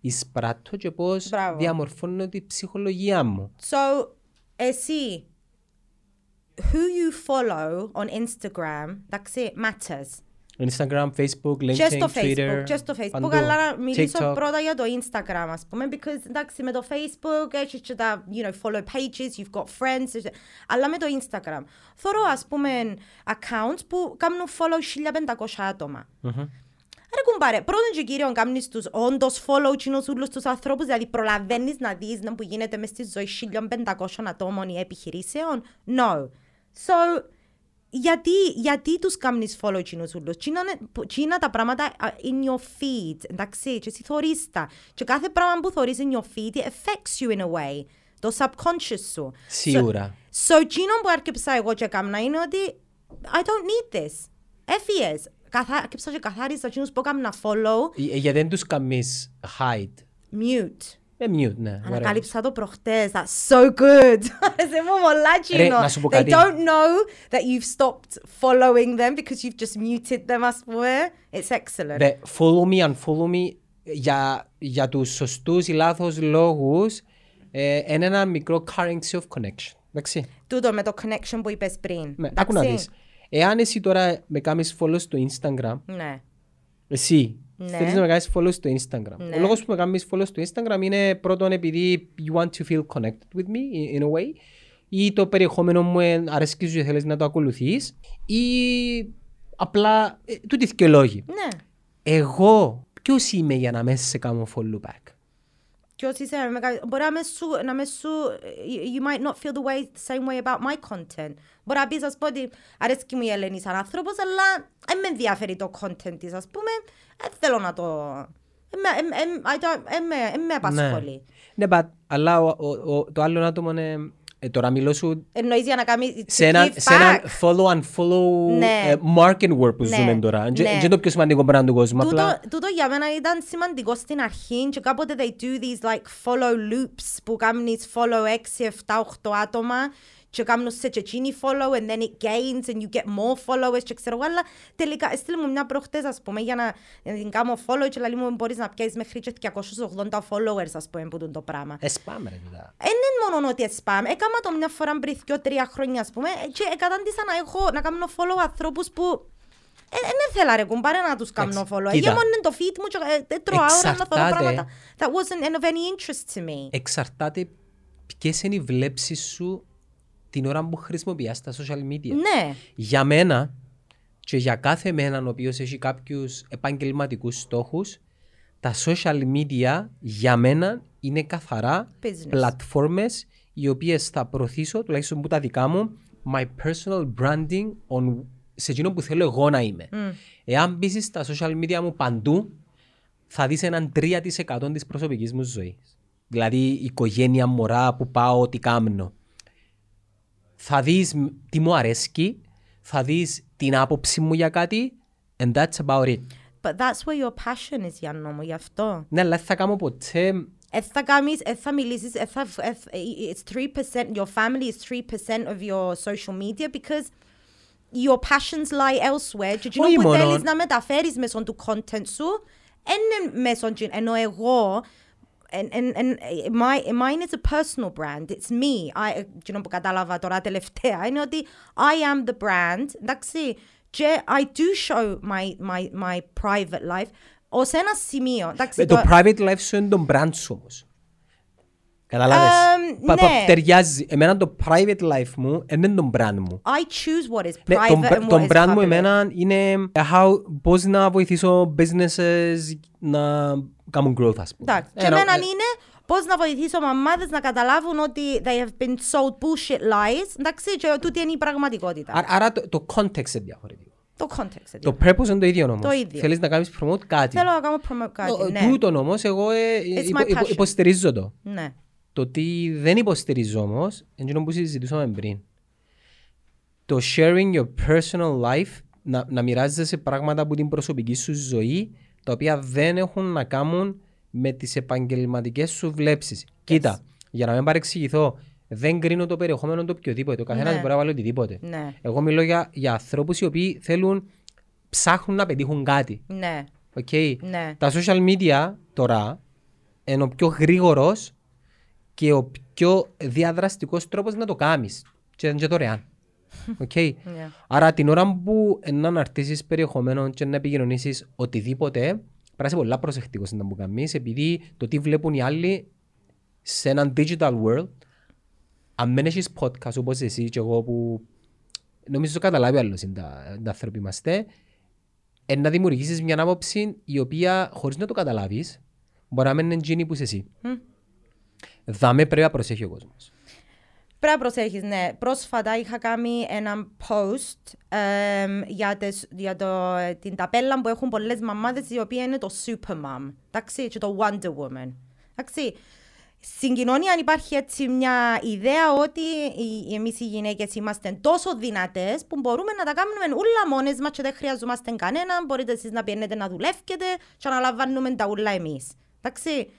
εισπράττω και πώς Μπράβο. διαμορφώνω τη ψυχολογία μου. So, εσύ, who you follow on Instagram, εντάξει, matters. Instagram, Facebook, Και LinkedIn, στο Twitter, Facebook, και στο Facebook, παντού. αλλά να μιλήσω TikTok. πρώτα για το Instagram, ας πούμε, because, εντάξει, με το Facebook έχεις και τα, you know, follow pages, you've got friends, έχεις- αλλά με το Instagram. Θωρώ, ας πούμε, accounts που κάνουν follow 1500 άτομα. Ρε κουμπάρε, πρώτον και κύριον κάνεις τους όντως follow κοινούς όλους τους ανθρώπους, δηλαδή προλαβαίνεις να δεις να που γίνεται μες στη ζωή 1500 ατόμων ή επιχειρήσεων; No. So, γιατί, γιατί τους κάνεις follow κοινούς όλους. Τι είναι τα πράγματα α, in your feed, εντάξει, και εσύ θωρείς τα. Και κάθε πράγμα που θωρείς in your feed, it affects you in a way. Το subconscious σου. Σίγουρα. So, εκείνο που άρκεψα εγώ και έκανα είναι ότι I don't need this. Έφυγες. Καθα... Άρκεψα και καθάρισα εκείνους που έκανα follow, Ε, Γιατί δεν τους καμείς hide. mute. Ε, mute, ναι. whatever. Ανακάλυψα το προχτές. That's so good. [LAUGHS] Άρεσε μου πολλά Ρε, εκείνο. να σου πω They κάτι. don't know that you've stopped following them because you've just muted them, ας πούμε. It's excellent. Ρε, follow me, unfollow me για, για τους σωστούς ή λάθος λόγους ε, είναι ένα μικρό currency of connection. Εντάξει. Τούτο με το connection που είπες πριν. Με, άκου να Εντάξει. δεις. Εάν εσύ τώρα με κάνεις follow στο Instagram, Ναι. εσύ Ναι. θέλεις να με κάνεις follow στο Instagram. Ναι. Ο λόγος που με κάνεις follow στο Instagram είναι πρώτον επειδή you want to feel connected with me in a way ή το περιεχόμενο μου ε, αρέσκει σου και θέλεις να το ακολουθείς ή απλά ε, τούτοι και λόγοι. Ναι. Εγώ ποιος είμαι για να μέσα σε κάνω follow back; Και όσοι είσαι, με κα- μπορεί να με σου, να με σου, you, you might not feel the way, the same way about my content. Μπορεί να πεις, ας πω, ότι αρέσκει μου η Ελένη σαν άνθρωπος, αλλά δεν με ενδιαφέρει το content της, ας πούμε. Δεν θέλω να το... Εν με- εν- εν- I don't- εν με- εν με απασχολεί. Ναι, but, αλλά ο, ο, ο, το άλλο άτομο είναι... Ε, τώρα μιλώ σου Εννοείς για να κάνει to σε ένα, give σε ένα back. follow and follow Ναι. ε, market word που Ναι. ζούμε τώρα. Δεν Ναι. είναι το πιο σημαντικό πράγμα του κόσμου. Απλά Τούτο, τούτο για μένα ήταν σημαντικό στην αρχή και κάποτε they do these like follow loops που κάνεις follow 6, 7, 8 άτομα και κάνουν σε και εκείνοι follow and then it gains and you get more followers και ξέρω εγώ αλλά τελικά έστειλε μου μια προχτές ας πούμε για να, να την κάνω follow και λέει μου μπορείς να πιάσεις μέχρι και 280 followers ας πούμε που τούν το πράγμα. ε, σπάμε ρε τούτα. Δεν είναι μόνο ότι spam. Έκανα το μια φορά πριν δύο τρία χρόνια, ας πούμε, και κατάντησα να έχω, να κάνω follow ανθρώπους που δεν ήθελα ρε κουμπάρε να τους κάνω Εντάξει, follow. κοίτα. Γέμονε το feed μου και ε, δεν τρώω ώρα να θωρώ Εξαρτάται. πράγματα. That wasn't of any interest to me. Εξαρτάται ποιες είναι οι βλέψεις σου την ώρα που χρησιμοποιάς τα social media. Ναι, Για μένα και για κάθε μένα ο οποίος έχει κάποιους επαγγελματικούς στόχους, τα social media για μένα είναι καθαρά Business. πλατφόρμες οι οποίες θα προωθήσω, τουλάχιστον που τα δικά μου, my personal branding on, σε εκείνο που θέλω εγώ να είμαι. Εάν μπεις στα social media μου παντού, θα δεις έναν 3% της προσωπικής μου ζωής. Δηλαδή η οικογένεια, μωρά, που πάω, τι κάμνω θα δεις μ- τι μου αρέσκει, θα δεις την άποψη μου για κάτι and that's about it. but that's where your passion is, Γιάννο μου, γι' αυτό. Ναι, αλλά δεν θα κάνω ποτέ... Ε, θα κάνεις, ε, θα μιλήσεις, ε, θα, ε, ε, it's 3%, your family is 3% of your social media because your passions lie elsewhere και εκείνο Όχι που μόνο. θέλεις να μεταφέρεις μέσω του content σου; Είναι μέσω εκείνου, ενώ εγώ and, and, and my, mine is a personal brand. It's me. I, εκείνο [LAUGHS] που κατάλαβα τώρα τελευταία είναι ότι I am the brand. Εντάξει. Και I do show my, my, my private life ως ένα σημείο. Εντάξει, Ε, Το private life σου είναι το brand σου όμως. Καταλάβες; Εμ, Πα- πα- ναι. Ταιριάζει. Εμένα το private life μου είναι το brand μου. I choose what is Ναι, private το, and what το is brand μου public. εμένα είναι how, πώς να βοηθήσω businesses να κάνουν growth ας πούμε. Εντάξει. Και Ένα- εμένα ε, είναι πώς να βοηθήσω μαμάδες να καταλάβουν ότι they have been sold bullshit lies. Εντάξει, και τούτη είναι η πραγματικότητα. Άρα, άρα το, το context είναι διαφορετικό. το context. Το purpose είναι το ίδιο όμως. Το ίδιο. Θέλεις να κάνεις promote κάτι. Θέλω να κάνω promote κάτι. Ο- ναι. Τούτον όμως εγώ ε, It's υπο- my υπο- passion. υποστηρίζω το. ναι. Το τι δεν υποστηρίζω όμως, είναι εκείνο που συζητούσαμε πριν. Το sharing your personal life, να, να μοιράζεσαι πράγματα από την προσωπική σου ζωή, τα οποία δεν έχουν να κάνουν με τις επαγγελματικές σου βλέψεις. Κοίτα, για να μην παρεξηγηθώ, δεν κρίνω το περιεχόμενο το οποιοδήποτε. Ο καθένας Ναι. μπορεί να βάλει οτιδήποτε. Ναι. Εγώ μιλώ για, για ανθρώπους οι οποίοι θέλουν, ψάχνουν να πετύχουν κάτι. Ναι. Okay. Ναι. Τα social media τώρα είναι ο πιο γρήγορος και ο πιο διαδραστικός τρόπος να το κάνεις. Και είναι και δωρεάν. [LAUGHS] Okay. Ναι. Άρα την ώρα που να αναρτήσει περιεχομένο και να επικοινωνήσεις οτιδήποτε, πρέπει να είσαι πολλά προσεκτικός να που κάνεις, επειδή το τι βλέπουν οι άλλοι σε έναν digital world, αν δεν έχεις podcast όπως εσύ και εγώ που νομίζω το καταλάβει άλλος είναι τα, τα άνθρωποι είμαστε, ε, να δημιουργήσεις μια άποψη η οποία χωρίς να το καταλάβεις μπορεί να μην είναι εκείνη που είσαι εσύ. Δάμε πρέπει να προσέχει ο κόσμος. Πρέπει να προσέχεις, ναι. Πρόσφατα είχα κάνει ένα post εμ, για, τες- για το, την ταπέλα που έχουν πολλές μαμάδες η οποία είναι το Supermom. Εντάξει, και το Wonder Woman. Εντάξει. στην κοινωνία υπάρχει έτσι μια ιδέα ότι οι- εμείς οι γυναίκες είμαστε τόσο δυνατές που μπορούμε να τα κάνουμε όλα μόνες μας και δεν χρειαζόμαστε κανέναν. Μπορείτε εσείς να πιένετε να δουλεύετε και να λαμβάνουμε τα ούλα εμείς. Εντάξει.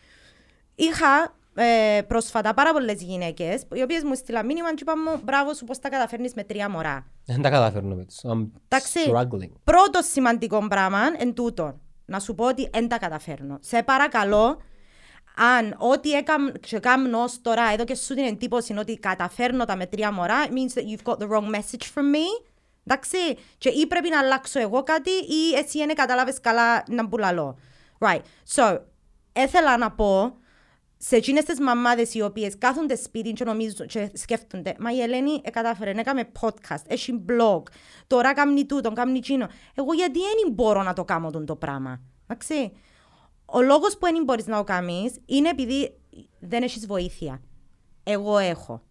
Είχα ε, πρόσφατα πάρα πολλές γυναίκες, οι οποίες μου στείλαν μήνυμα και είπαν μου μπράβο σου πώς τα καταφέρνεις με τρία μωρά. Δεν τα καταφέρνω με τους. I'm Εντάξει. struggling. Πρώτο σημαντικό πράγμα εν τούτο. Να σου πω ότι δεν τα καταφέρνω. Σε παρακαλώ, αν ό,τι έκαμ, και κάμνω ως τώρα εδώ και σου την εντύπωση ότι καταφέρνω τα με τρία μωρά, it means that you've got the wrong message from me. Εντάξει, και ή πρέπει να αλλάξω εγώ κάτι ή εσύ δεν κατάλαβες καλά να μπουλαλώ. Right, so, έθελα να πω σε εκείνες τις μαμάδες οι οποίες κάθονται σπίτι και νομίζουν και σκέφτονται «Μα η Ελένη ε, κατάφερε, έκαμε podcast, έχει blog, τώρα κάνει τούτο, κάνει εκείνο». Εγώ γιατί δεν μπορώ να το κάνω τον το πράγμα. Εντάξει. Ο λόγος που δεν μπορείς να το κάνεις είναι επειδή δεν έχεις βοήθεια. Εγώ έχω.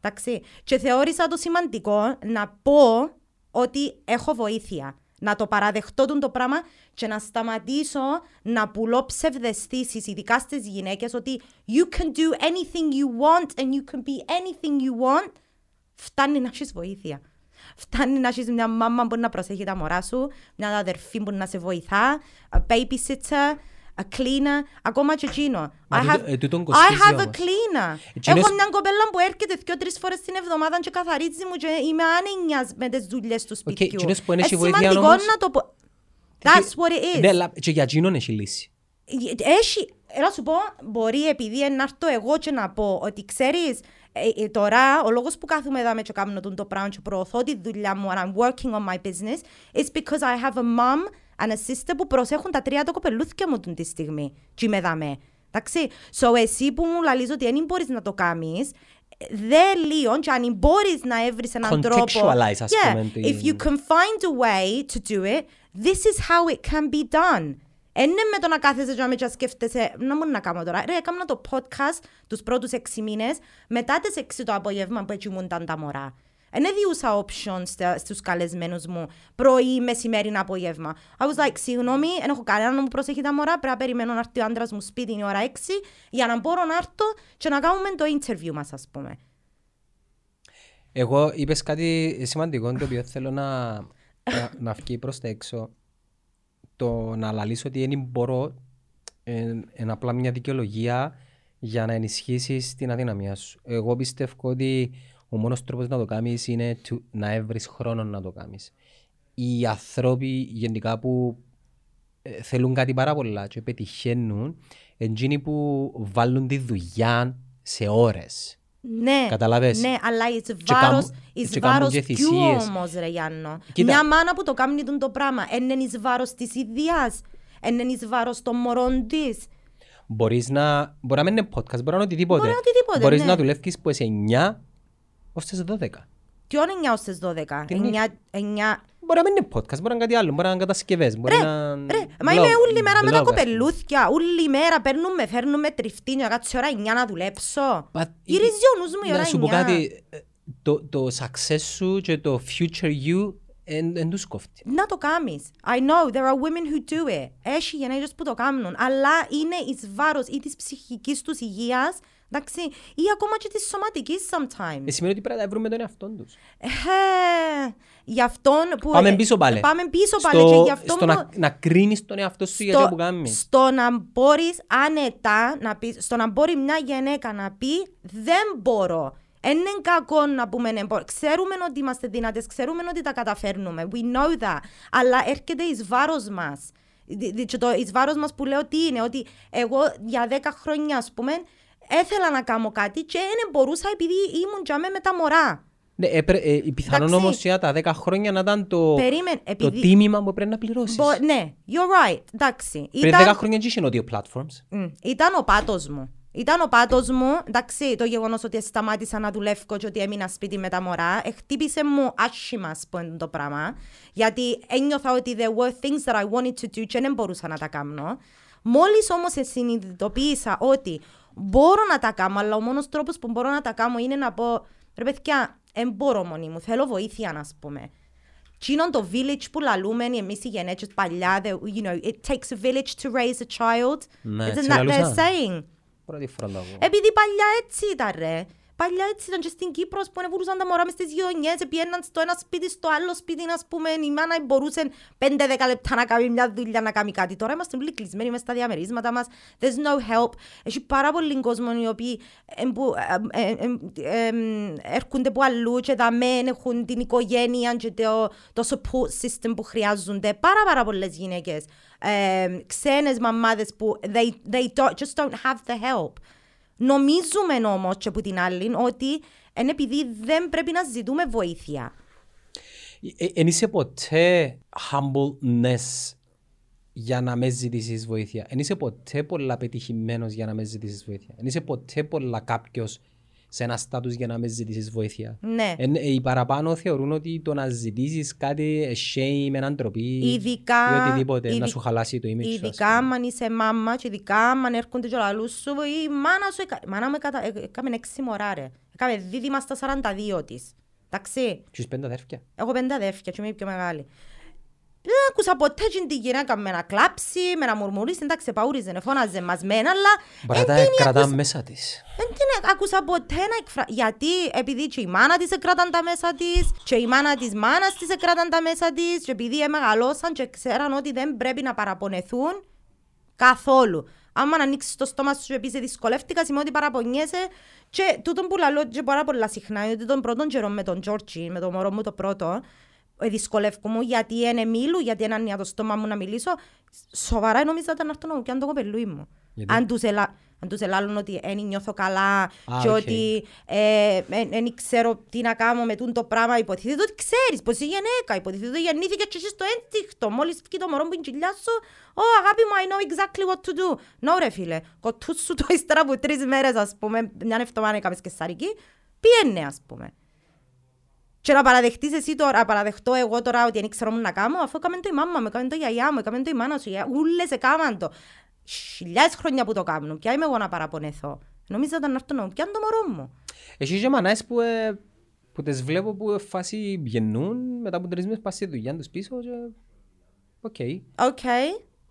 Εντάξει. Και θεώρησα το σημαντικό να πω ότι έχω βοήθεια. Να το παραδεχτώ τον το πράγμα και να σταματήσω να πουλώ ψευδεστήσεις, ειδικά στις γυναίκες, ότι you can do anything you want and you can be anything you want. Φτάνει να έχεις βοήθεια. Φτάνει να έχεις μια μάμα που να προσέχει τα μωρά σου, μια αδερφή που να σε βοηθά, a babysitter, a cleaner, ακόμα και εκείνο. Μα I τούτο- have, ε, τούτον I κοστίζει have a όμως. cleaner. Εκείνος- Έχω μια κοπέλα που έρχεται δύο-τρεις φορές την εβδομάδα και καθαρίζει μου και είμαι άνενιας με τις δουλειές του σπιτιού. εκείνος που δεν Ε, έχει βοήθεια σημαντικό όμως- να το πω. That's what it is. Ναι, αλλά και για εκείνον έχει λύση. Έχει, έλα σου πω, μπορεί επειδή να έρθω εγώ και να πω ότι ξέρεις, ε, ε, τώρα ο λόγος που κάθομαι εδώ με και κάνω τον το πράγμα και προωθώ τη δουλειά μου and I'm working on my business is because I have a mom and a sister που προσέχουν τα τρία τα κοπελούθια μου τον τη στιγμή και είμαι δαμέ. Εντάξει, so εσύ που μου λαλείς ότι δεν μπορείς να το κάνεις, δε λίγο και αν μπορείς να έβρεις έναν τρόπο Contextualize, ας yeah, πούμε, την- if you can find a way to do it, this is how it can be done. Είναι με το να κάθεσαι και να με και σκέφτεσαι, να μου να κάνω τώρα. Ρε, έκανα το podcast τους πρώτους έξι μήνες, μετά τις έξι το απόγευμα που έτσι ήμουν τα μωρά. Δεν διούσα options στα- στους καλεσμένους μου πρωί, μεσημέρι, απόγευμα. I was like, συγγνώμη, δεν έχω κανένα να μου προσέχει τα μωρά, πρέπει να περιμένω να έρθει ο άντρας μου σπίτι η ώρα έξι για να μπορώ να έρθω και να κάνουμε το interview μας, ας πούμε. Εγώ είπες κάτι σημαντικό το οποίο θέλω να, να, να βγει προς τα έξω. Το να λαλήσω ότι δεν μπορώ είναι απλά μια δικαιολογία για να ενισχύσεις την αδυναμία σου. Εγώ πιστεύω ότι ο μόνος τρόπος να το κάνεις είναι to- να έβρεις χρόνο να το κάνεις. Οι άνθρωποι γενικά που ε, θέλουν κάτι πάρα πολλά και πετυχαίνουν, εκείνοι που βάλουν τη δουλειά σε ώρες. Ναι, Καταλάβες; ναι, αλλά εις Και βάρος, κάμουν- εις και κάμουν βάρος και ποιου θυσίες. όμως ρε Γιάννο. Κοίτα. Μια μάνα που το κάνει τον το πράγμα, είναι εις βάρος της ιδείας, είναι εις βάρος των μωρών της. Μπορείς να... Μπορεί να μην είναι podcast, μπορεί να είναι οτιδήποτε. Μπορεί να είναι οτιδήποτε, Μπορείς ναι. να δουλεύεις που είσαι 9 ως τις 12. Ποιον 9 ως τις 12, Την 9, 9... Μπορεί να μην είναι podcast, μπορεί να είναι κάτι άλλο, μπορεί να είναι κατασκευές, μπορεί Ρε, να... ρε, μα blog- είμαι όλη μέρα με τα blog, ας πούμε. κοπελούθια, όλη μέρα παίρνουμε, φέρνουμε τριφτή να κάτσω ώρα 9 να δουλέψω. But- Γυρίζει ο νους μου η Να ώρα σου πω 9. κάτι, ε, το, το success σου και το future you δεν τους κόφτει. Να το κάνεις. I know, there are women who do it. Έχει γενέγες που το κάνουν. Αλλά είναι εις βάρος ή της ψυχικής τους υγείας, εντάξει, ή ακόμα και της σωματικής sometimes. Ε, σημαίνει ότι πρέπει να βρούμε τον εαυτό τους. Ε, γι' αυτόν που... Πάμε πίσω πάλι. Ε, Πάμε πίσω πάλι Στο- και γι' αυτό στο που... να, να κρίνεις τον εαυτό σου για αυτό που κάνεις. στο να μπορείς άνετα, να πεις, στο να μπορεί μια γυναίκα να πει δεν μπορώ. Δεν είναι κακό να πούμε ναι, μπορώ. Ξέρουμε ότι είμαστε δυνατές, ξέρουμε ότι τα καταφέρνουμε. We know that. Αλλά έρχεται εις βάρος μας. Δι- δι- Και το εις βάρος μας που λέω τι είναι, ότι εγώ για 10 χρόνια, ας πούμε, έθελα να κάνω κάτι και δεν μπορούσα επειδή ήμουν τζαμέ με τα μωρά. Ναι, έπρε, ε, η πιθανόν Εντάξει. όμως για τα 10 χρόνια να ήταν το, Περίμενε, το επειδή... τίμημα που πρέπει να πληρώσεις. Μπο- ναι, you're right, εντάξει. Πριν 10 χρόνια δεν είχε νότιο platforms. Μμ, Ήταν ο πάτος μου. Ήταν ο πάτος μου, εντάξει, το γεγονός ότι σταμάτησα να δουλεύω και ότι έμεινα σπίτι με τα μωρά, χτύπησε μου άσχημα, ας πούμε, το πράγμα, γιατί ένιωθα ότι there were things that I wanted to do και δεν μπορούσα να τα κάνω. Μόλις όμως συνειδητοποίησα ότι μπορώ να τα κάνω, αλλά ο μόνος τρόπος που μπορώ να τα κάνω είναι να πω, ρε παιδιά, δεν μπορώ μόνη μου, θέλω βοήθεια, να πούμε. Τι είναι το village που λαλούμε εμείς οι γενέτσες παλιά, the, you know, it takes a village to raise a child. Ναι, Isn't έτσι that their λαλούσαν. saying? Πρώτη φορά το ακούω. Επειδή παλιά έτσι ήταν ρε. Παλιά έτσι ήταν και στην Κύπρο που βουρούσαν τα μωρά μες στις γειτονιές, πιέναν στο ένα σπίτι, στο άλλο σπίτι, ας πούμε, η μάνα μπορούσε 5-10 λεπτά να κάνει μια δουλειά, να κάνει κάτι. Τώρα είμαστε πολύ κλεισμένοι μες στα διαμερίσματα μας. There's no help. Έχει πάρα πολύ κόσμο οι οποίοι εμ, που, ε, ε, ε, ε, ε, έρχονται από αλλού και τα μεν έχουν την οικογένεια και το, το support system που χρειάζονται. Πάρα πάρα πολλές γυναίκες. Ε, ξένες μαμάδες που they, they don't, just don't have the help. Νομίζουμε όμως και από την άλλη ότι είναι επειδή δεν πρέπει να ζητούμε βοήθεια. Ε, Εν είσαι ποτέ humbleness για να μες ζητήσεις βοήθεια; Εν είσαι ποτέ πολλά πετυχημένος για να μες ζητήσεις βοήθεια; Εν είσαι ποτέ πολλά κάποιος σε ένα στάτους για να με ζητήσεις βοήθεια. Ναι. Εν, ε, οι παραπάνω θεωρούν ότι το να ζητήσεις κάτι ε, shame, έναν τροπή Ειδικά, ή οτιδήποτε, να ειδι- σου χαλάσει το image σου. ας Ειδικά πούμε. αν είσαι μάμα και ειδικά αν έρχονται και λαλούς σου η μάνα σου εκα- η μάνα μου εκα- ε- έκαμε έξι μωρά ρε. Έκαμε δίδυμα στα 42 της. Εντάξει. Και έχεις πέντε αδέρφια. Έχω πέντε αδέρφια και είμαι η πιο μεγάλη. Δεν άκουσα ποτέ την τη γυναίκα με να κλάψει, με να μουρμουρίσει, εντάξει, παούριζε, φώναζε μας μένα, αλλά Μπορεί να εν τα την κρατά άκουσα- μέσα της. δεν την άκουσα ποτέ να εκφρα... Γιατί, επειδή και η μάνα της εκράταν τα μέσα της και η μάνα της μάνας της εκράταν τα μέσα της και επειδή μεγαλώσαν και ξέραν ότι δεν πρέπει να παραπονεθούν καθόλου. Άμα να ανοίξεις το στόμα σου και πεις «Ε, δυσκολεύτηκα, σημαίνει ότι παραπονιέσαι και τούτον που λαλώ και πάρα πολλά συχνά είναι ότι τον πρώτον καιρό με τον Τζόρτσι, με τον μωρό μου το πρώτο, ε, δυσκολεύκουμουν τζιαι εν εμίλουν, τζιαι εν άνοια το στόμα μου να μιλήσω. Σοβαρά νόμιζα ότι να έρτουν να μου πιάσουν το κοπελούι μου. Γιατί; Αν τους, ελα... αν τους ελάλουν ότι δεν νιώθω καλά Α, και οκ. ότι δεν ξέρω τι να κάνω με τούτο το πράγμα, υποτίθεται ότι ξέρεις πως είσαι γυναίκα, υποτίθεται ότι γεννήθηκες και εσύ στο ένστικτο, μόλις βγει το μωρό που την κοιλιά σου, «Ω, αγάπη μου, I know exactly what to do». No ρε φίλε, κοτούς σου το ύστερα από τρεις μέρες, ας πούμε, μια εβδομάδα έκαμες και σαρική, πιένε, ας πούμε. Και να παραδεχτείς εσύ τώρα, να παραδεχτώ εγώ τώρα ότι δεν ξέρω μου να κάνω, αφού έκαμε το η μάμα μου, έκαμε το η γιαγιά μου, έκαμε το η μάνα σου, η γιαγιά- ούλες έκαναν το. Χιλιάδες χρόνια που το κάνουν, ποια είμαι εγώ να παραπονεθώ. Νομίζω ότι να έρθω να μου πιάνω το μωρό μου. Έχει και μανάες που, ε, που τις βλέπω που ε, φάση βγαινούν μετά από τρεις μέρες πας στη δουλειά τους πίσω και... Ok. Ok,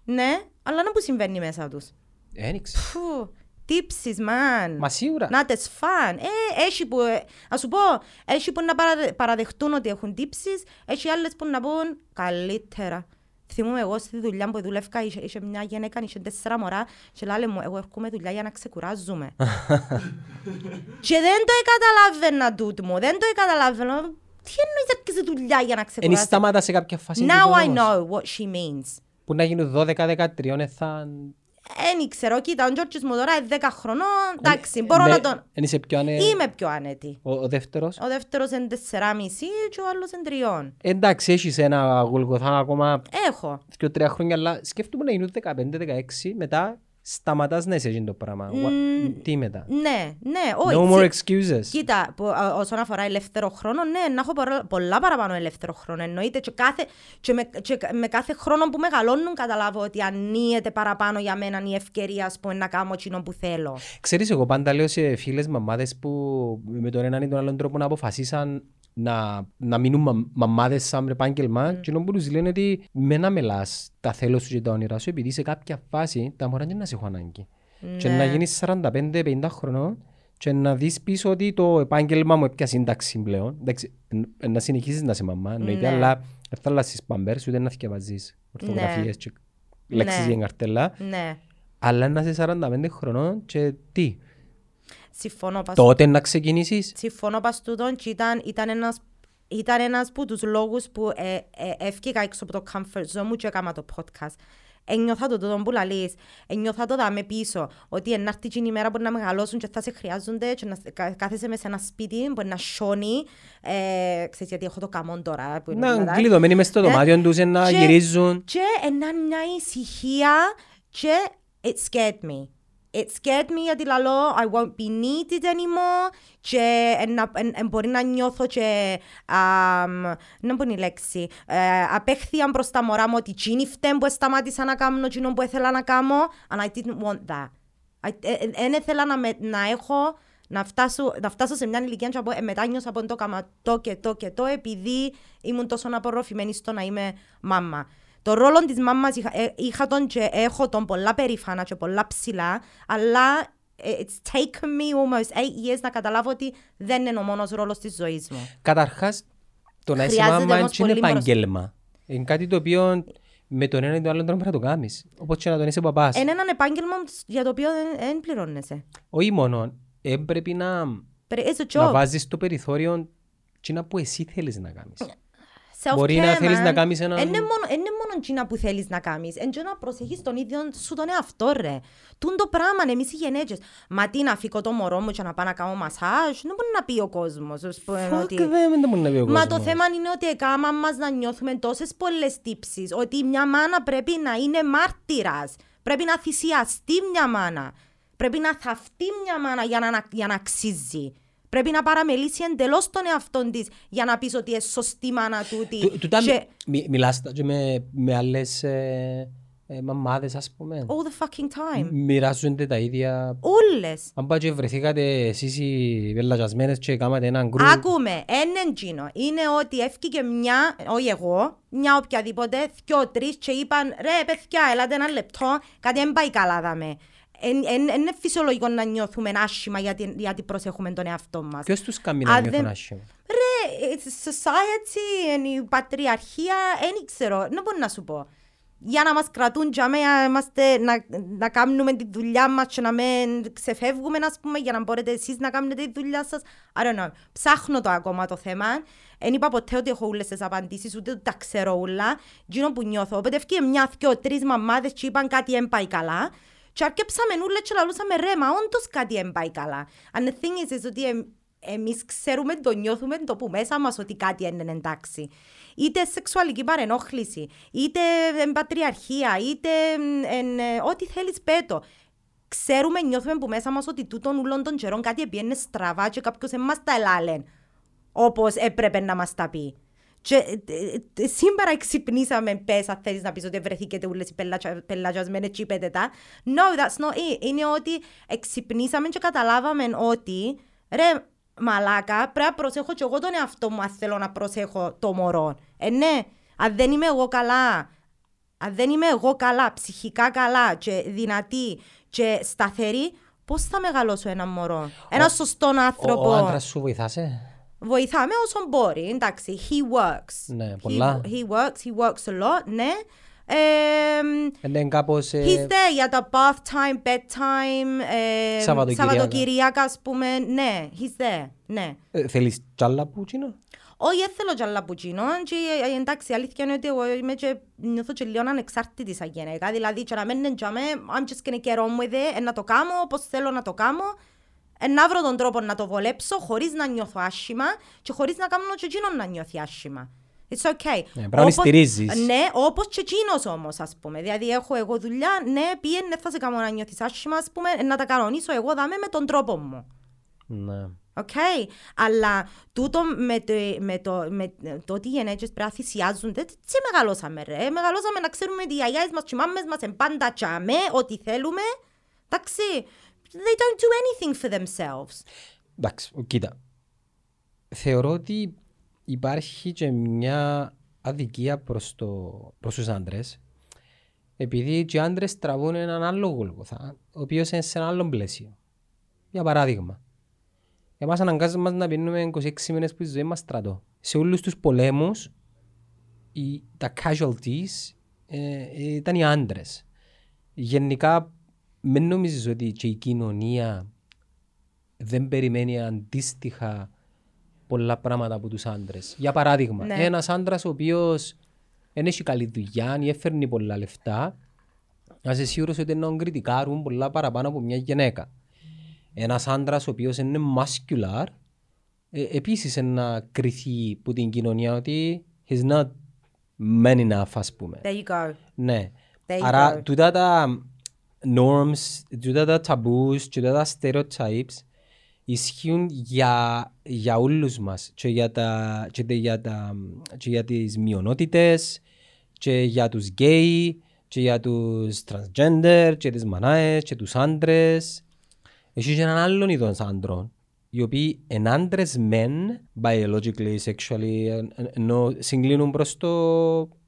ναι, αλλά να που συμβαίνει μέσα τους. Εν ηξέρω. Φου, τύψεις, man. Μα σίγουρα. Να τες φαν. Ε, έχει που, ε, ας σου πω, έχει που να παραδε- παραδεχτούν ότι έχουν τύψεις, έχει άλλες που να πούν καλύτερα. Θυμούμαι εγώ στη δουλειά που δούλευκα, είχε, είχε μια γυναίκα, είχε τέσσερα μωρά και λέει μου, εγώ έρχομαι δουλειά για να ξεκουράζουμαι. [LAUGHS] και δεν το καταλάβαινα τούτο μου, δεν το καταλάβαινα. Τι εννοείς έρχεσαι δουλειά για να Εν ξεκουράζεις. σταμάτα σε κάποια φάση. Now I τούτο όμως. know what she means. Που να γίνουν 12-13 ε, θα... Δεν ξέρω, κοίτα, ο Τζόρτζης μου τώρα είναι 10 χρονών, εντάξει, μπορώ Ναι, να τον... Εν είσαι πιο ανε... Είμαι πιο άνετη. Ο, ο δεύτερος; Ο δεύτερος είναι 4,5 και ο άλλος είναι τριών. Εντάξει, έχεις ένα γολγοθά ακόμα Έχω. δύο τρία χρόνια, αλλά σκέφτομαι να γίνουν 15-16, μετά σταματάς να είσαι εκείνο το πράγμα. What- Τι μετά; Ναι, ναι, όχι. No more τσι- excuses. Κοίτα, που, α, όσον αφορά ελεύθερο χρόνο, ναι, να έχω πολλά, πολλά παραπάνω ελεύθερο χρόνο. Εννοείται και, κάθε, και, με, και με κάθε χρόνο που μεγαλώνουν καταλάβω ότι ανοίγεται παραπάνω για μένα η ευκαιρία ας πούμε, να κάνω εκείνο που θέλω. Ξέρεις, εγώ πάντα λέω σε φίλες μαμάδες που με τον έναν ή τον άλλον τρόπο να αποφασίσαν να, να μείνουν μα, μαμάδες σαν επάγγελμα και ενώ που τους λένε ότι με να μελάς τα θέλω σου και τα όνειρα σου επειδή σε κάποια φάση τα μωρά δεν να σε έχω ανάγκη. Και να γίνεις 45-50 χρονών και να δεις πίσω ότι το επάγγελμα μου έπια σύνταξη πλέον. Εντάξει, εν- εν να συνεχίσεις να είσαι μαμά, εννοείται, Ναι. αλλά δεν θα αλλάσεις παμπέρς ούτε να θυκευαζείς ορθογραφίες και λέξεις Ναι. για καρτέλα. Ναι, Αλλά να είσαι 45 χρονών και τι; Συμφωνώ πας Τότε να ξεκινήσεις; Συμφωνώ πας τούτον και ήταν, ήταν ένας ήταν ένας από τους λόγους που ε, ε, έφυγα έξω από το comfort zone μου και έκανα το podcast. Ένιωθα το τούτο που λαλείς, ένιωθα το δάμε πίσω, ότι εν έρθει εκείνη η μέρα που να μεγαλώσουν και θα σε χρειάζονται και να κα- κάθεσαι μέσα σε ένα σπίτι που να σιώνει. Ε, ξέρεις γιατί έχω το καμόν τώρα. Που είναι Να δηλαδή. κλειδωμένοι μες στο Ναι. δωμάτιο τους να Και- γυρίζουν. Και ένα μια ησυχία και it scared me. It scared me γιατί λαλώ I won't be needed anymore και εν, εν, εν, μπορεί να νιώθω και αμ, να μπορεί η λέξη ε, απέχθεια προς τα μωρά μου ότι εκείνοι φταίν που σταμάτησα να κάνω εκείνο που ήθελα να κάνω and I didn't want that. Δεν ήθελα να, με, να έχω να φτάσω, να φτάσω σε μια ηλικία και να πω, ε, μετά νιώσα από το κάμα το και το και το επειδή ήμουν τόσο απορροφημένη στο να είμαι μάμα. Το ρόλο της μάμας είχα, ε, είχα τον και έχω τον πολλά περήφανα και πολλά ψηλά, αλλά it's taken me almost eight years να καταλάβω ότι δεν είναι ο μόνος ρόλος της ζωής μου. Καταρχάς, το να είσαι Χρειάζεται μάμα όμως είναι πολύ επάγγελμα. Είναι κάτι το οποίο με τον ένα ή τον άλλο τρόπο πρέπει να το κάνεις. Όπως και να τον είσαι παπάς. Είναι έναν επάγγελμα για το οποίο δεν, δεν πληρώνεσαι. Όχι μόνο, ε, πρέπει να, But it's a να job. βάζεις στο περιθώριο εκείνα που εσύ θέλεις να κάνεις. Self-care, Μπορεί να θέλεις man. να κάνεις έναν- Είναι μόνο, είναι μόνο εκείνα που θέλεις να κάνεις. Είναι και να προσέχεις τον ίδιο σου τον εαυτό ρε. Τούν το πράγμα, εμείς οι γενέτσες. Μα τι να φύγω το μωρό μου και να πάω να κάνω μασάζ. Δεν μπορεί να πει ο κόσμος. ας πούμε, Fuck, ότι... δεν δεν μπορεί να πει ο Μα το κόσμος. θέμα είναι ότι έκαμα μας να νιώθουμε τόσες πολλές τύψεις. Ότι μια μάνα πρέπει να είναι μάρτυρας. Πρέπει να θυσιαστεί μια μάνα. Πρέπει να θαυτεί μια μάνα για να, για να αξίζει. Πρέπει να παραμελήσει εντελώς τον εαυτό της για να πεις ότι είναι σωστή μάνα τούτη. Του- τούτα Και- μι- μι- Μιλάς τα και με, με άλλες ε, ε, μαμάδες ας πούμε. All the fucking time. Μοιράζονται τα ίδια. Όλες. Αν πάει και βρεθήκατε εσείς οι πελαγιασμένες και κάνατε έναν γκρουπ. Άκουμε, έναν τζίνο. Είναι ότι έφυγε μια, όχι εγώ, μια οποιαδήποτε, δυο τρεις και είπαν ρε παιδιά, ελάτε ένα λεπτό, κάτι δεν πάει καλά δαμε. Είναι φυσιολογικό να νιώθουμε άσχημα γιατί, γιατί προσέχουμε τον εαυτό μας. Ποιος τους κάνει να Αν νιώθουν δεν- άσχημα; Ρε, it's society, είναι η πατριαρχία, δεν ξέρω, δεν μπορώ να σου πω. Για να μας κρατούν για μένα, είμαστε, να, να κάνουμε τη δουλειά μας και να μην ξεφεύγουμε, ας πούμε, για να μπορείτε εσείς να κάνετε τη δουλειά σας. I don't know. Ψάχνω το ακόμα το θέμα. Δεν είπα ποτέ ότι έχω όλες τις απαντήσεις, ούτε τα ξέρω όλα. Γίνο που νιώθω. Οπότε ευκεί μια, δυο, τρεις μαμάδες και είπαν κάτι δεν πάει καλά. Και αρκέψαμε όλες και λαλούσαμε ρε, μα όντως κάτι δεν πάει καλά. And the thing is, is ότι εμ- εμείς ξέρουμε, το νιώθουμε το που μέσα μας ότι κάτι δεν είναι εντάξει. Είτε σεξουαλική παρενόχληση, είτε εν πατριαρχία, είτε εν, ε, ό,τι θέλεις πέτω. Ξέρουμε, νιώθουμε που μέσα μας ότι τούτον ούλων των καιρών κάτι επιένε στραβά και κάποιος δεν μας τα ελάλεν όπως έπρεπε να μας τα πει. Και ε, ε, σήμερα ξυπνήσαμε, πες, αν θέλεις να πεις ότι βρεθήκετε όλες οι πελατσα- πελατζασμένες και είπετε τα. No, that's not it. Είναι ότι ξυπνήσαμε και καταλάβαμε ότι, ρε, μαλάκα, πρέπει να προσέχω και εγώ τον εαυτό μου αν θέλω να προσέχω το μωρό. Ε, ναι, αν δεν είμαι εγώ καλά, αν δεν είμαι εγώ καλά, ψυχικά καλά και δυνατή και σταθερή, πώς θα μεγαλώσω ένα μωρό; Ένα σωστό Ο, άνθρωπο; ο άντρας σου βοηθάσε. Βοηθάμε όσο μπορεί, εντάξει, he works. Ναι, He- πολλά. He, works, he works a lot, ναι. Ε, Είναι κάπως... ε, he's there για τα bath time, bedtime, ε, Σαββατοκυριακά. Σαββατοκυριακά, ας πούμε, ναι, he's there, ναι. ε, Θέλεις τσάλα πουτσίνο. Όχι, δεν θέλω κι άλλα πουτσίνο και ε, εντάξει, η αλήθεια είναι ότι εγώ είμαι και νιώθω και λίγο ανεξάρτητη σαν γυναίκα, δηλαδή και να μένει για μέ, I'm just gonna get on with it, ε, να το κάνω όπως θέλω να το κάνω, ε, να βρω τον τρόπο να το βολέψω χωρίς να νιώθω άσχημα και χωρίς να κάνω και εκείνον να νιώθει άσχημα. It's okay. πρέπει να με στηρίζεις. Ναι, όπως και εκείνος όμως, ας πούμε. Δηλαδή, έχω εγώ δουλειά, ναι, πήγαινε, δεν θα σε κάνω να νιώθεις άσχημα, ας πούμε, ε, να τα κανονίσω εγώ δάμε με τον τρόπο μου. Ναι. Οκ, αλλά τούτο με το, με το, με το ότι οι γεναίτζιες πρέπει να θυσιάζονται, τι μεγαλώσαμε ρε. Μεγαλώσαμε να ξέρουμε ότι οι γιαγιάες μας και οι μάμες μας είναι πάντα τζιαμέ, ό,τι θέλουμε. Εντάξει, they don't do anything for themselves. Εντάξει, κοίτα. Θεωρώ ότι υπάρχει και μια αδικία προς, το, προς τους άντρες επειδή και οι άντρες τραβούν έναν άλλο γολγοθά ο οποίος είναι σε ένα άλλο πλαίσιο. Για παράδειγμα, εμάς αναγκάζουν μας να πίνουμε 26 μήνες που η ζωή μας στρατό. Σε όλους τους πολέμους οι, τα casualties ε, ήταν οι άντρες. Γενικά, μην νομίζεις ότι και η κοινωνία δεν περιμένει αντίστοιχα πολλά πράγματα από τους άντρες. Για παράδειγμα, Ναι. ένας άντρας ο οποίος δεν έχει καλή δουλειά ή έφερνει πολλά λεφτά, να είσαι σίγουρος ότι να τον κριτικάρουν πολλά παραπάνω από μια γυναίκα. Ένας άντρας ο οποίος είναι muscular, ε, επίσης να κριθεί από την κοινωνία ότι he's not man enough, ας πούμε. There you go. Ναι. There you Άρα, go. τούτα τα norms, τούτα τα taboos, τούτα τα stereotypes ισχύουν για, για όλους μας και για, τα, και, τε- για, τα, και για τις μειονότητες και για τους γκέι και για τους transgender και τις μανάες και τους άντρες. Έχει και έναν άλλον είδος άντρων οι οποίοι είναι άντρες μεν biologically, sexually εν- εν- ενώ συγκλίνουν προς το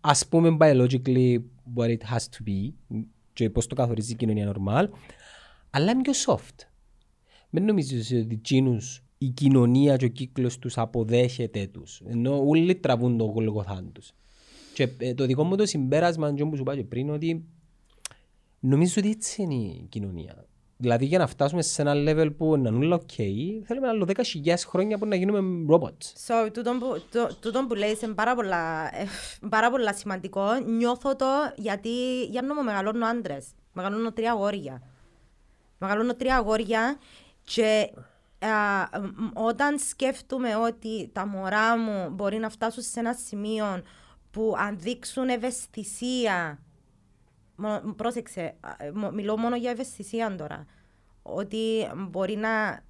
ας πούμε biologically what it has to be και πώς το καθορίζει η κοινωνία normal αλλά είναι πιο soft. Δεν νομίζεις ότι εκείνους η κοινωνία και ο κύκλος τους αποδέχεται τους. Ενώ όλοι τραβούν το γολγοθάν τους. Και ε, το δικό μου το συμπέρασμα, και όπως σου είπα και πριν, ότι νομίζω ότι έτσι είναι η κοινωνία. Δηλαδή για να φτάσουμε σε ένα level που να είναι όλα ok, θέλουμε άλλο 10.000 χρόνια που να γίνουμε robots. So, τούτον που, το, τούτον που λέει είναι πάρα πολλά, ε, πάρα πολλά σημαντικό. Νιώθω το γιατί για να μου μεγαλώνω άντρες. Μεγαλώνω τρία αγόρια. Μεγαλώνω τρία αγόρια και α, μ, όταν σκέφτομαι ότι τα μωρά μου μπορεί να φτάσουν σε ένα σημείο που αν δείξουν ευαισθησία Μο- πρόσεξε, α, ε, μο- μιλώ μόνο για ευαισθησία τώρα. Ότι μπορεί να,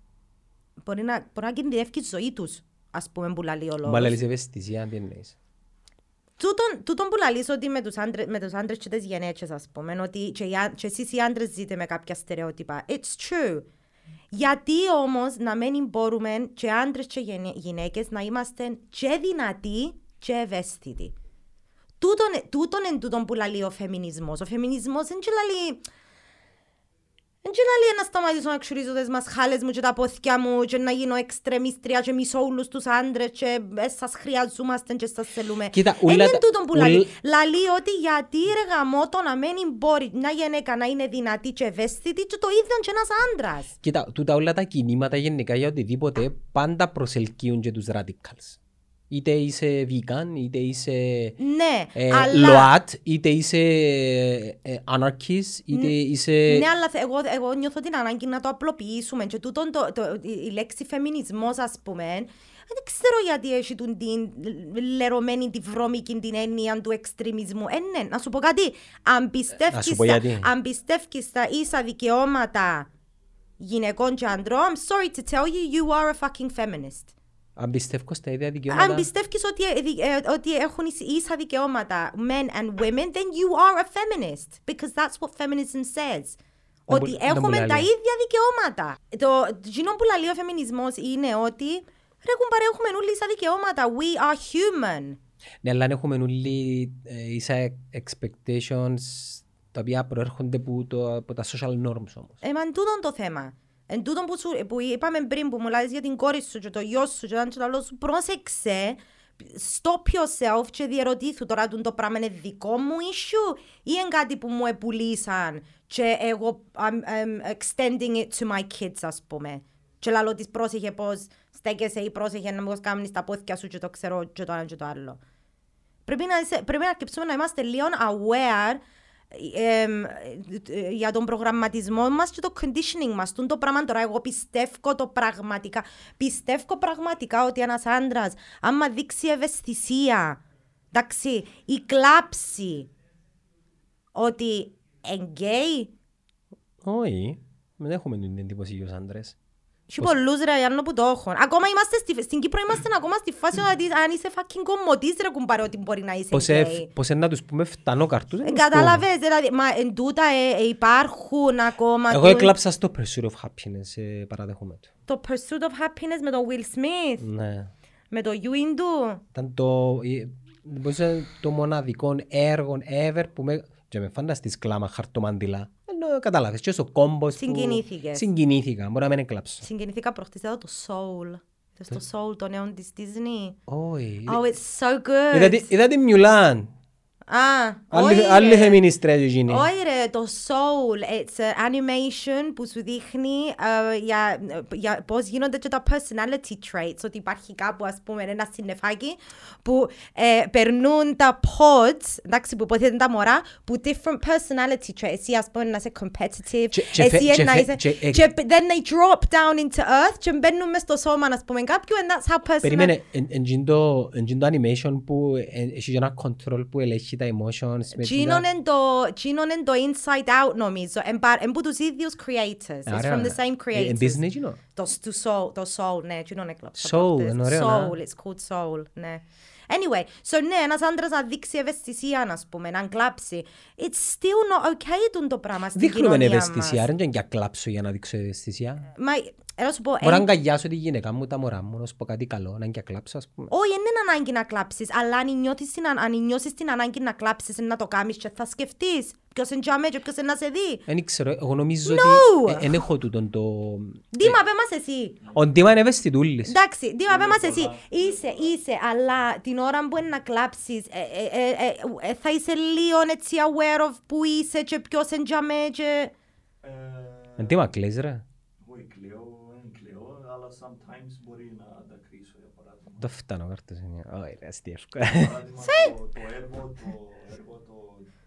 μπορεί να, μπορεί να κινδυνεύει η ζωή τους, ας πούμε, που λαλεί ο λόγος. Μα λες ευαισθησία, τι εννοείς; Τούτον, τούτον που λαλείς ότι με τους, άντρες, με τους άντρες και τις γενέτσες, ας πούμε, ότι και, οι άν- και εσείς οι άντρες ζείτε με κάποια στερεότυπα. It's true. Γιατί όμως να μην μπορούμε και άντρες και γενε- γυναίκες να είμαστε και δυνατοί και ευαίσθητοι; Τούτον, τούτον είναι τούτον που λαλεί ο φεμινισμός. Ο φεμινισμός δεν και λαλεί... Δεν και λαλεί να σταματήσω να ξουρίζω τις μασχάλες μου και τα πόθηκια μου και να γίνω εξτρεμίστρια και μισώ όλους τους άντρες και ε, σας χρειαζόμαστε και σας θέλουμε. Κοίτα, Εν ούλα είναι τα- τούτον που ούλ- λαλεί. Λαλεί ότι γιατί ρε γαμώτο να μένει μπορεί μια γυναίκα να είναι δυνατή και ευαίσθητη και το ίδιο και ένας άντρας. Κοίτα, τούτα όλα τα κινήματα γενικά για οτιδήποτε πάντα προσελκύουν και τους radicals. Είτε είσαι vegan, είτε είσαι Ναι, ε, αλλά... ΛΟΑΤ, είτε είσαι ε, anarchist, είτε είσαι... Ναι, αλλά θε- εγώ, εγώ νιώθω την ανάγκη να το απλοποιήσουμε και τούτον το, το, η, η λέξη φεμινισμός ας πούμε δεν ξέρω γιατί έχει τούν την λερωμένη τη βρώμικη την έννοια του εξτρεμισμού. Ε, ναι, να σου πω κάτι. Αν να πιστεύεις, σου πω στα, γιατί. αν πιστεύεις στα ίσα δικαιώματα γυναικών και ανδρών, I'm sorry to tell you, you are a fucking feminist. Αν πιστεύω στα ίδια δικαιώματα... Αν πιστεύεις ότι, ε, δι- ε, ότι έχουν ίσα- ίσα δικαιώματα men and women, then you are a feminist. Because that's what feminism says. Δεν ότι μου- δεν μου έχουμε λέει. τα ίδια δικαιώματα. Το εκείνο που λέει ο φεμινισμός είναι ότι ρε κουμπάρε έχουμε όλοι ίσα δικαιώματα. We are human. Ναι, αλλά αν έχουμε όλοι ε, ίσα expectations τα οποία προέρχονται από, το, από τα social norms όμως. Ε, μα εν τούτον το θέμα. Εν τούτον που, σου, που είπαμε πριν που μου λάζεις για την κόρη σου και το γιο σου και το ένα και το άλλο σου, πρόσεξε, stop yourself και διερωτήθου τώρα τούτο το πράγμα είναι δικό μου issue ή είναι κάτι που μου επουλήσαν και εγώ I'm, I'm extending it to my kids ας πούμε. Και λαλό της πρόσεχε πως στέκεσαι ή πρόσεχε να μην κάνεις τα πόθηκια σου και το ξέρω και το ένα και το άλλο. Πρέπει να, είσαι- πρέπει να αρκεψούμε να είμαστε λίγο aware εμ, ε, για τον προγραμματισμό μας και το conditioning μας. Τούντο πράγμα τώρα εγώ πιστεύω το πραγματικά. Πιστεύω πραγματικά ότι ένας άντρας άμα δείξει ευαισθησία, εντάξει, ή κλάψει ότι είναι γκέι, Όχι, δεν έχουμε την εντύπωση για τους άντρες. Έχει πολλούς ρε Γιάννο που το έχουν. Ακόμα είμαστε στη, στην Κύπρο είμαστε ακόμα στη φάση ότι αν είσαι fucking κομμωτής ρε κουμπάρε ότι μπορεί να είσαι Πώς, ε, γκέι. πώς ε, να τους πούμε φτανό καρτούς. Ε, δεν τους πούμε. Κατάλαβες, δηλαδή, μα εν τούτα ε, ε, υπάρχουν ακόμα Εγώ του- έκλαψα στο Pursuit of Happiness, ε, παραδέχομαι το. το Pursuit of Happiness με τον Will Smith, Ναι. με το Ewing του. Ήταν το, ε, μπορείς να είναι το μοναδικό έργο ever που με, και με φανταστείς κλάμα χαρτομαντιλά. Ενώ κατάλαβες και στο κόμπος που... Συγκινήθηκες. Συγκινήθηκα, μπορεί να μην έκλαψα. Συγκινηθήκα προχτές εδώ το Soul. Είδες το Soul, το νέο της Disney; Όχι. Oh, it's so good. Είδα τη- Είδα τη Μιουλάν. Α, Άλλη- όχι, Άλλη ρε. φεμινίστρια εκείνη. Όχι ρε, το Soul, it's an animation που σου δείχνει ε, για, για πώς γίνονται και τα personality traits, ότι υπάρχει κάπου ας πούμε ένα συννεφάκι που ε, περνούν τα pods, εντάξει που υποθέτουν τα μωρά, που different personality traits, εσύ ας πούμε να είσαι competitive, Και- και φε- εσύ και να φε- είσαι, και- ε- και then they drop down into earth και μπαίνουν μες στο σώμα ας πούμε κάποιου and that's how personality... Περίμενε, εν- εν τζιν το εν τζιν το animation που εν- έχει και ένα control που ελέγχει τα emotions. με Τζίνον τα- είναι το, τζίνον είναι το Inside Out νομίζω. Εν που τους ίδιους creators. It's Άρα, from the same ε, εν creators. Disney εκείνο. Το, το Soul, το Soul, ναι, τζίνον έκλαψα. Soul, προχτές. είναι ωραίο, να. Soul, it's called Soul, ναι. Anyway, so ναι, ένας άντρας να δείξει ευαισθησία, να πούμε, να κλάψει. It's still not okay τούν το πράγμα στην Δείχνουμε κοινωνία ευαισθησία, μας. δεν είναι για κλάψω για να δείξω ευαισθησία. Μα, έλα σου πω, Μπορώ να εν- αγκαλιάσω τη γυναίκα μου, τα μωρά μου, να σου πω κάτι καλό, να είναι και κλάψω, ας πούμε. όχι, είναι να ανάγκη να κλάψεις, αλλά αν νιώθεις την, αν νιώσεις την ανάγκη να κλάψεις να το κάνεις και θα σκεφτείς ποιος είναι τζάμε και ποιος είναι να σε δει. Δεν ξέρω, εγώ νομίζω No! ότι δεν έχω τούτον το... Δήμα, πέ μας εσύ. Ο Ντίμα είναι ευαισθητούλης. Εντάξει, Δήμα, πέ μας εσύ. Είσαι, είσαι, αλλά την ώρα που είναι να κλάψεις, ε, ε, ε, ε, ε, θα είσαι λίγο έτσι aware of που είσαι και ποιος είναι τζάμε και... Ε, Ντίμα κλαις ρε. Όχι κλαίω, δεν κλαίω, αλλά sometimes μπορεί να τα κρίσω για παράδειγμα. Το φτάνω κάρτος είναι. Όχι ρε, αστείο. Παράδειγμα, το, το έργο, το έργο το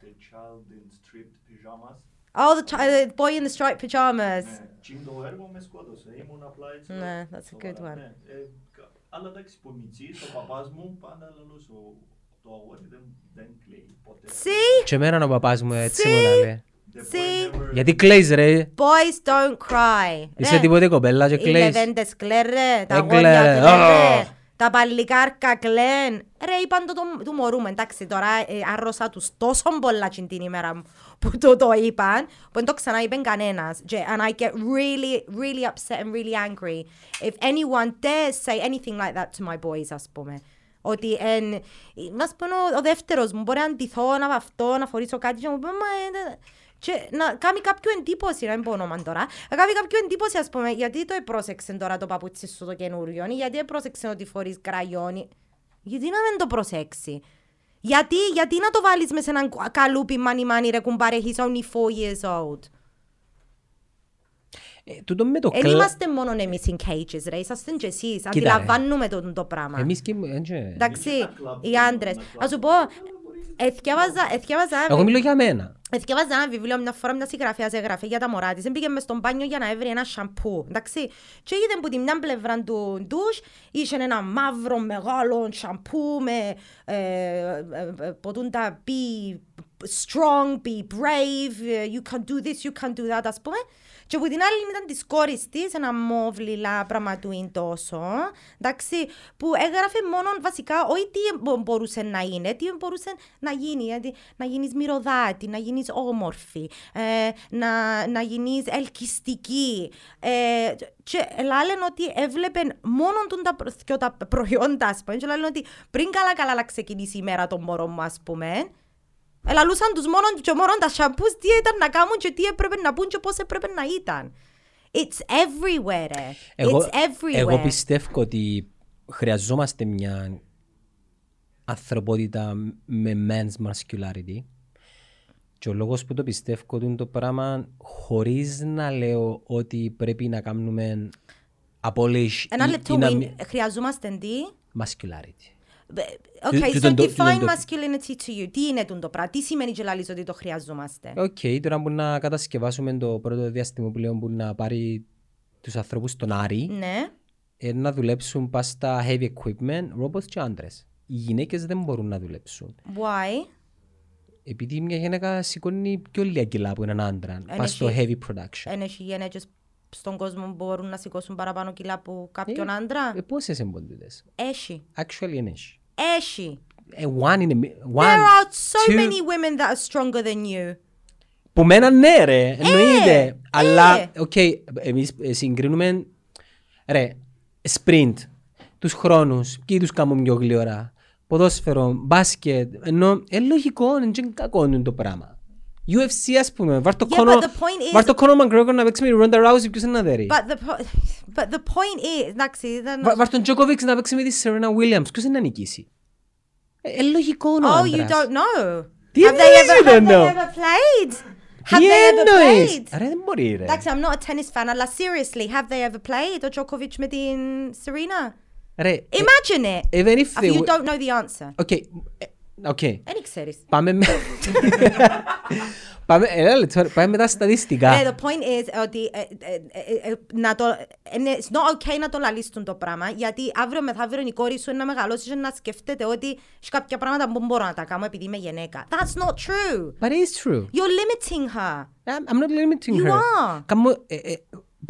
The Child in Stripped Pyjamas. Oh, the, chi- the boy in the striped pajamas. Ναι, τσιν το έργο με σκότωσε, ήμουν απλά έτσι. Ναι, that's a good σοβαρά, one. ναι. Ε, κα- Αλλά εντάξει, που μητσής, ο παπάς μου πάντα λαλούσε, «Ο- το αγόρι δεν, δεν κλαίει ποτέ. See? Και εμένα ο παπάς μου έτσι μου See? λέει. The boy See? never- Γιατί κλαίς ρε. Boys don't cry. Είσαι Ρε. τίποτε κοπέλα και Οι κλαίς. λεβέντες κλαίρε, τα Δεν αγόρια κλαίρε. Κλαίρε, Ω. τα παλικάρκα κλαίν. Ρε, είπαν το, το του μωρού μου, εντάξει, τώρα ε, άρρωσα τους τόσο πολλά την την ημέρα που το το είπαν, που δεν το ξαναείπεν κανένας. Και, and I get really, really upset and really angry if anyone dares say anything like that to my boys, ας πούμε. Ότι εν, μας πούμε ο, ο δεύτερος μου μπορεί να αντιθώ, να βαφτώ, να φορήσω κάτι και να μου πει «Μα, ε, και να κάνει κάποιο εντύπωση, να μην πω όνομα τώρα, να κάνει κάποιο εντύπωση ας πούμε, γιατί το επρόσεξε τώρα το παπούτσι σου το καινούριο, ή γιατί επρόσεξε ότι φορείς κραγιόνι, γιατί να μην το προσέξει. Γιατί, γιατί να το βάλεις μέσα σε έναν κου- καλούπι μάνι μάνι ρε κουμπάρε, he's only four years old. Ε, Τούτο με το Δεν κλα... είμαστε μόνο εμείς in cages ρε, είσαστε και εσείς, ρε. αντιλαμβάνουμε το, το πράγμα. Εμείς και... ε, και- Εντάξει, τα κλαμπ οι μπορούν άντρες. να Να σου πω, εθιάβαζα, εθιάβαζα, Εγώ μιλώ για μένα. εθιάβαζα ένα βιβλίο μια φορά μια συγγραφέας έγραφε για τα μωρά της. Μπήκε μες στον μπάνιο για να έβρει ένα σαμπού, εντάξει. Και είδε που τη μια πλευρά του ντους είχε ένα μαύρο μεγάλο σαμπού με ε, ε, ε, ποτούν τα be strong, be brave, ε, you can do this, you can do that, ας πούμε. Και από την άλλη ήταν της κόρης της, ένα μόβ λιλά πράγμα του είναι τόσο, εντάξει, που έγραφε μόνο βασικά όχι τι μπο- μπορούσε να είναι, τι μπορούσε να γίνει, γιατί να γίνεις μυρωδάτη, να γίνεις όμορφη, ε, να, να γίνεις ελκυστική. Ε, και λένε ότι έβλεπε μόνο τον τα, προ- και τα προϊόντα, ας πούμε, και λένε ότι πριν καλά καλά να ξεκινήσει η μέρα των μωρών μου, ας πούμε, Ελαλούσαν τους μόνον και μόνον τα σαμπούς τι ήταν να κάνουν και τι έπρεπε να πούν και πώς έπρεπε να ήταν. It's everywhere, ρε. Εγώ, It's everywhere. εγώ πιστεύω ότι χρειαζόμαστε μια ανθρωπότητα με men's masculinity και ο λόγος που το πιστεύω ότι είναι το πράγμα χωρίς να λέω ότι πρέπει να κάνουμε abolish Ένα ή- λεπτό, ή να Win, μην- χρειαζόμαστε τι; masculinity. Okay, τούτον so το- define τούτον το- masculinity to you. Τι είναι τούτο πράγμα, τι σημαίνει και λαλείς ότι το χρειαζόμαστε; Οκ, τώρα που να κατασκευάσουμε το πρώτο διαστημόπλοιον που να πάρει τους ανθρώπους στον Άρη Ναι. ε, να δουλέψουν πας στα heavy equipment, robots και άντρες. Οι γυναίκες δεν μπορούν να δουλέψουν. Why? Επειδή μια γυναίκα σηκώνει πιο λίγα κιλά από έναν άντρα. Εν Πας στο έχει- heavy production. Εν έχει γυναίκες στον κόσμο που μπορούν να σηκώσουν παραπάνω κιλά από κάποιον Ε, άντρα; Ε, πόσες εμποντούτες. Έχει. Actually είναι. έχει. Έχει. Ε, one in a mi- one, There are so two- many women that are stronger than you. Που μένα ναι ρε, εννοείται. Αλλά, ε. οκ, εμείς ε, συγκρίνουμε, ρε, sprint, τους χρόνους, ποιοι τους κάνουν πιο γλυόρα, ποδόσφαιρο, μπάσκετ, ενώ, ε, λογικό, είναι και κακό είναι το πράγμα. UFC ας πούμε, βάρ' το Yeah, Conor- but the point is- βάρ' το Conor McGregor να παίξει με τη Ronda Rousey, ποιος είναι να δέρει. But the, po- but the point is, εντάξει, δεν... Βα- Βάρ' τον Djokovic να παίξει με τη Serena Williams, ποιος είναι να νικήσει. Ε, ε, λογικό είναι ο Oh, you άντρας. don't know. Τι have they εννοείς ever, you have don't they know? ever played? Have Τι they ever εννοείς. played? Ρε δεν μπορεί ρε. Εντάξει, I'm not a tennis fan, αλλά seriously, have they ever played? Ο Djokovic με την Serena? Ρε, ε, Imagine it. even if If they you were- don't know the answer. Οκ, ε, οκ. Δεν ξέρεις. Πάμε με... [LAUGHS] Πάμε, έλα λεπτό, πάμε με τα στατιστικά. Ναι, the point is ότι ε, ε, ε, ε, να το, είναι- it's not okay να το λαλείς τούντο πράγμα, γιατί αύριο μεθαύριο η κόρη σου είναι να μεγαλώσει και να σκέφτεται ότι έχεις κάποια πράγματα που μπορώ να τα κάνω επειδή είμαι γυναίκα. That's not true. But it is true. You're limiting her. I'm, I'm not limiting You her. are. Κάμω, ε, ε,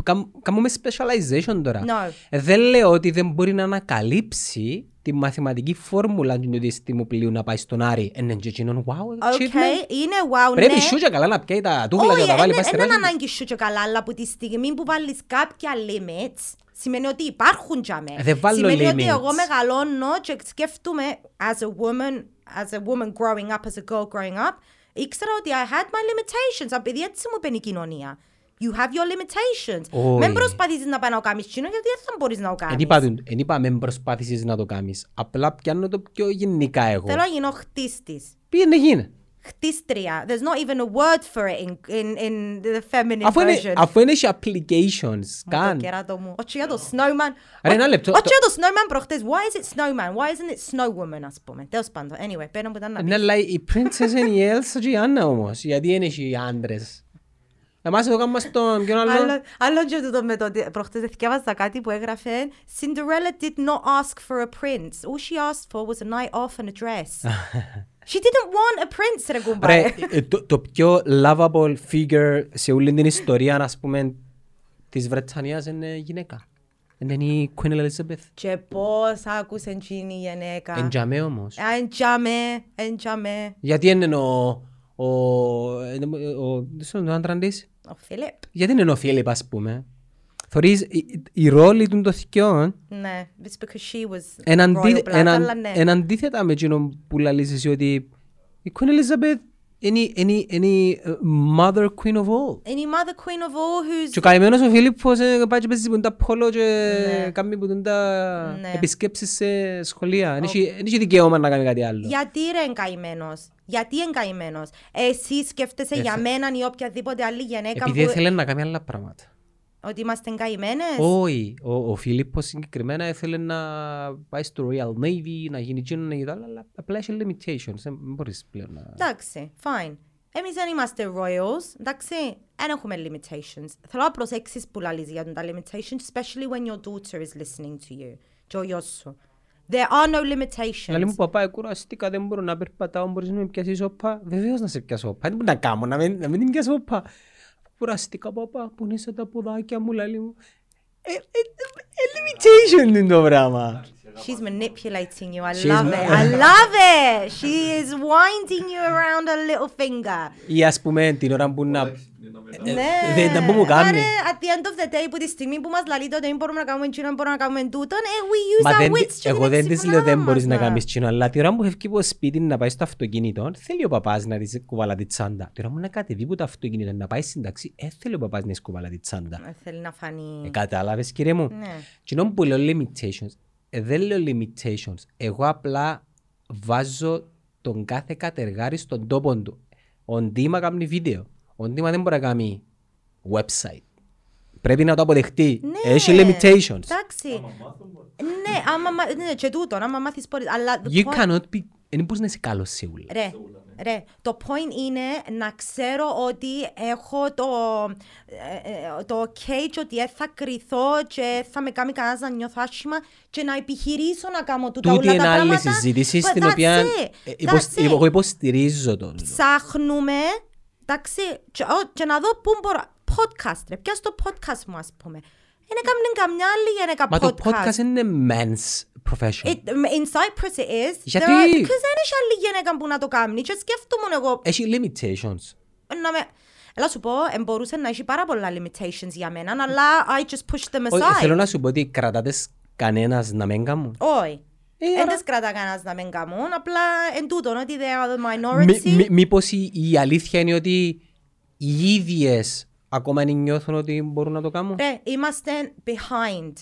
κάμ- Κάμουμε specialization τώρα. No. Ε, δεν λέω ότι δεν μπορεί να ανακαλύψει τη μαθηματική φόρμουλα του διαστημοπλίου να πάει στον Άρη. Εν και εκείνον, wow, Ok, achievement. είναι wow, Πρέπει ναι. σου και καλά να πιάει τα τούχλα και να τα βάλει δεν πας στη είναι ράση. ανάγκη σου και καλά, αλλά από τη στιγμή που βάλεις κάποια limits, σημαίνει ότι υπάρχουν για μέ. Ε, δεν βάλω Σημαίνει ότι limits. εγώ μεγαλώνω και σκέφτομαι as a woman, as a woman growing up, as a girl growing up, ήξερα ότι I had my limitations, επειδή έτσι μου είπε η κοινωνία. You have your limitations. Όχι. Μην προσπαθήσεις να πάει να το κάνεις τσίνο, γιατί δεν θα μπορείς να το Εν κάνεις. είπα, του- εν είπα με προσπάθησες να το κάνεις. Απλά πιάνω το πιο γενικά εγώ. Θέλω να γίνω χτίστης. Πήγαινε γίνε. Χτίστρια. There's not even a word for it in, in, in the feminine Αφού είναι, version. αφού είναι και applications, Μα το καν. κεράτο μου. Όχι για το snowman. Ρε, ένα λεπτό. Όχι Το- για το snowman προχτές. Why is it snowman? Why isn't it snowwoman, ας πούμε; Τέλος πάντων. Anyway, πέρα που ήταν να Ναι, πεις. αλλά η princess είναι η Elsa και η Anna όμως. Γιατί είναι και οι άντρες. Εμάς εδώ κάνουμε στον ποιον άλλο; Άλλο- Άλλο και τούτο με το ότι προχτές διαβάζα κάτι που έγραφε Cinderella did not ask for a prince. All she asked for was a night off and a dress. [LAUGHS] She didn't want a prince, ρε Ρε, κουμπάρε. ε, το, το πιο lovable figure σε όλη την ιστορία, ας πούμε, της Βρετανίας είναι γυναίκα. Είναι η Queen Elizabeth. Και πώς άκουσε εκείνη η γυναίκα. Εντιαμέ όμως. Εντιαμέ, εντιαμέ. Γιατί είναι ο... Ο... ο... ο... ο άντρα της. Ο Φίλιπ. Γιατί είναι ο Φίλιπ, ας πούμε. Θωρείς, η, η, η ρόλη των των θκιών Ναι, it's because she was εν, αντί, royal blood, εν, αλλά ναι. εν αντίθετα με εκείνο που λαλείς εσύ ότι η Queen Elizabeth είναι, η- είναι, η- είναι η ε, mother queen of all. Είναι η mother queen of all who's... Και ο καημένος ο Φίλιππος ε, πάει και παίζει που τα πόλο και Ναι. κάνει που τα Ναι. επισκέψεις σε σχολεία. Δεν έχει- δεν έχει δικαίωμα να κάνει κάτι άλλο. Γιατί ρε είναι καημένος. Γιατί είναι καημένος. Εσύ σκέφτεσαι Ε, για θε- μένα ή οποιαδήποτε άλλη γυναίκα Επειδή που... ήθελε να κάνει άλλα πράγματα. Ότι είμαστε καημένες; Όχι, ο, ο Φίλιππος συγκεκριμένα ήθελε να πάει στο Royal Navy, να γίνει εκείνο, να γίνει το άλλο, αλλά απλά έχει limitations. Δεν μπορείς πλέον να... Εντάξει, fine. Εμείς δεν είμαστε royals, εντάξει, δεν έχουμε limitations. Θέλω να προσέξεις που λαλείς για τα limitations, especially when your daughter is listening to you. Και ο γιος σου. There are no limitations. Λέει μου παπά, κουραστήκα, δεν μπορώ να περπατάω, μπορείς να με πιάσεις όπα. Βεβαίως να σε πιάσω όπα. Δεν μπορώ να κάνω, να μην, να μην την πιάσω όπα. Κουραστήκα παπά, που είναι σαν τα ποδάκια μου, λέει μου. Ε, ε, ε, ε, limitation είναι το πράγμα. She's manipulating you. I She's love ma- it. I love it. She is winding you around her little finger. Ή ας πούμε την ώρα που να... Ναι. δεν τα που μου κάνει. Άρα, at the end of the day, που τη στιγμή που μας λαλείτε ότι δεν μπορούμε να κάνουμε εκείνο, δεν μπορούμε να κάνουμε τούτον, ε, we use Μα our δεν, wits και εγώ την δεν της λέω δεν εξυπνάδα μπορείς να μας, κάνεις κοινό, αλλά τη ώρα που φεύγει από το σπίτι να πάει στο αυτοκίνητο, θέλει ο παπάς να της κουβαλά τη τσάντα. Τη ώρα που να κατεβεί από το αυτοκίνητο να πάει στην ταξί, ε, θέλει ο παπάς να της κουβαλά τη τσάντα. Ε, Θέλει να φανεί. Ε, κατάλαβες κύριε μου; Ναι. Κοινό που λέω limitations, ε, δεν λέω limitations. Εγώ απλά βάζω τον κάθε κατεργάρι στον τόπο του. Ο Ντίμα κάνει βίντεο. Ο Ντίμα δεν μπορεί να κάνει website. Πρέπει να το αποδεχτεί. Ναι. Έχει limitations. Εντάξει. Ναι, άμα μα- ναι, και τούτον, άμα μάθεις πόρες. Αλλά the You point- cannot be... Δεν μπορείς να είσαι καλός σε όλα. Ρε, ρε, το point είναι να ξέρω ότι έχω το, ε, ε, το ok και ότι δεν θα κρυθώ και θα με κάνει κανένας να νιώθω άσχημα και να επιχειρήσω να κάνω τούτα Τούτη όλα είναι τα άλλη πράγματα. συζήτησης But στην that's οποία it. ε, That's υποσ- it. εγώ υποστηρίζω τον. Ψάχνουμε, εντάξει, και, ο- και να δω πού μπορώ. Podcast, ρε, πιάσ' το podcast μου, ας πούμε. Δεν έκαμε καμιά άλλη γυναίκα Μα το podcast. podcast είναι men's profession. It, in Cyprus it is. Γιατί; There are- Because δεν έχει άλλη γυναίκα που να το κάνει. Και σκέφτομαι εγώ, Έχει limitations. να με... Έλα σου πω, ε, μπορούσε να έχει πάρα πολλά limitations για μένα, αλλά I just pushed them Όχι, aside. Θέλω να σου πω ότι κρατάτε κανένας να μην κάνουν. Όχι. Ε, Δεν άρα- τις κρατά κανένας να μην κάνουν, απλά εν τούτον ότι they are the Μη- minority. μη- Μήπως η η αλήθεια είναι ότι οι ίδιες ακόμα δεν νιώθουν ότι μπορούν να το κάνουν; Ρε, είμαστε behind.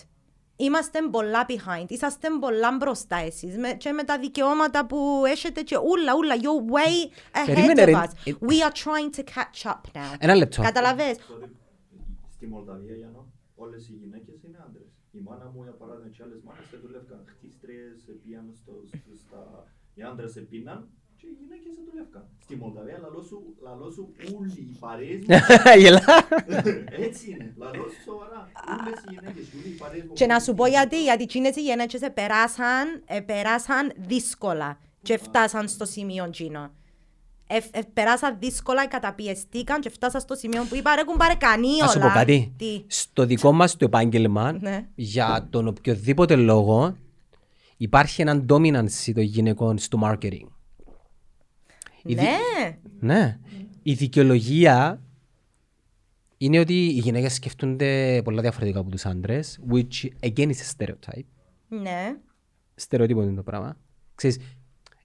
Είμαστε πολλά behind. Είσαστε πολλά μπροστά εσείς. Με, και με τα δικαιώματα που έχετε και ούλα, ούλα. You're way ahead Περίμενε, of ρε. us. Ε, We are trying to catch up now. Ένα λεπτό. Καταλαβες; Στη Μολδαβία, για να, όλες οι γυναίκες είναι άντρες. Η μάνα μου, για παράδειγμα, και άλλες μάνες δεν δουλεύκαν. Χτίστριες, πήγαν στο, στο- στα... Οι άντρες επίναν και οι γυναίκες δεν δουλεύκαν. Στη Μολδαβία, λαλό σου, λαλό σου όλοι οι παρέες μου, [LAUGHS] Γελά. [LAUGHS] έτσι είναι. Λαλό σου σοβαρά. Όλες οι γυναίκες, όλοι οι παρέες μου. Και να σου πω γιατί, γιατί εκείνες οι γενέτσες επεράσαν, επεράσαν δύσκολα και φτάσαν στο σημείο εκείνο. Ε, ε, περάσαν δύσκολα, καταπιεστήκαν και φτάσαν στο σημείο που είπα ρε κουμπάρε κανεί όλα. Να σου πω κάτι. Τι; Στο δικό μας το επάγγελμα, Ναι. για τον οποιοδήποτε λόγο, υπάρχει έναν dominance των γυναικών στο marketing. Η δι- Ναι. Ναι. Η δικαιολογία είναι ότι οι γυναίκες σκεφτούνται πολλά διαφορετικά από τους άντρες, which again is a stereotype. Ναι. Στερεότυπο είναι το πράγμα. Ξέρεις,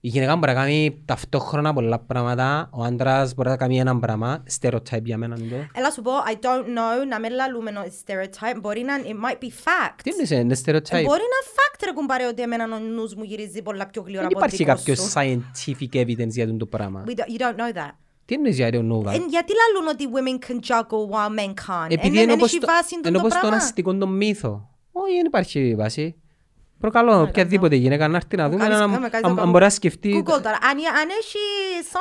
η γυναίκα μπορεί να κάνει ταυτόχρονα πολλά πράγματα, ο άντρας μπορεί να κάνει ένα πράγμα, stereotype για μένα είναι το. Έλα σου πω, I don't know, να μην λαλούμε no, it's stereotype, μπορεί να, it might be fact. Τι είναι, είναι Ε, stereotype. Μπορεί να fact ρε κουμπάρε ότι εμένα ο νους μου γυρίζει πολλά πιο γλυόρα Δεν από υπάρχει δικό κάποιος σου. scientific evidence για αυτό το πράγμα. We don't, you don't know that. Τι εννοείς για I don't know that; Ε, γιατί λαλούν ότι women can juggle while men can't; Επειδή Εν- είναι εν όπως έχει το- βάση είναι το όπως τον πράγμα. αστικό τον μύθο. Όχι, δεν υπάρχει βάση. Προκαλώ οποιαδήποτε γυναίκα να έρθει να δούμε κάνεις- αν- κάμε, κάνεις αν το αν μπορεί να σκεφτεί. Google τώρα. Αν, αν έχει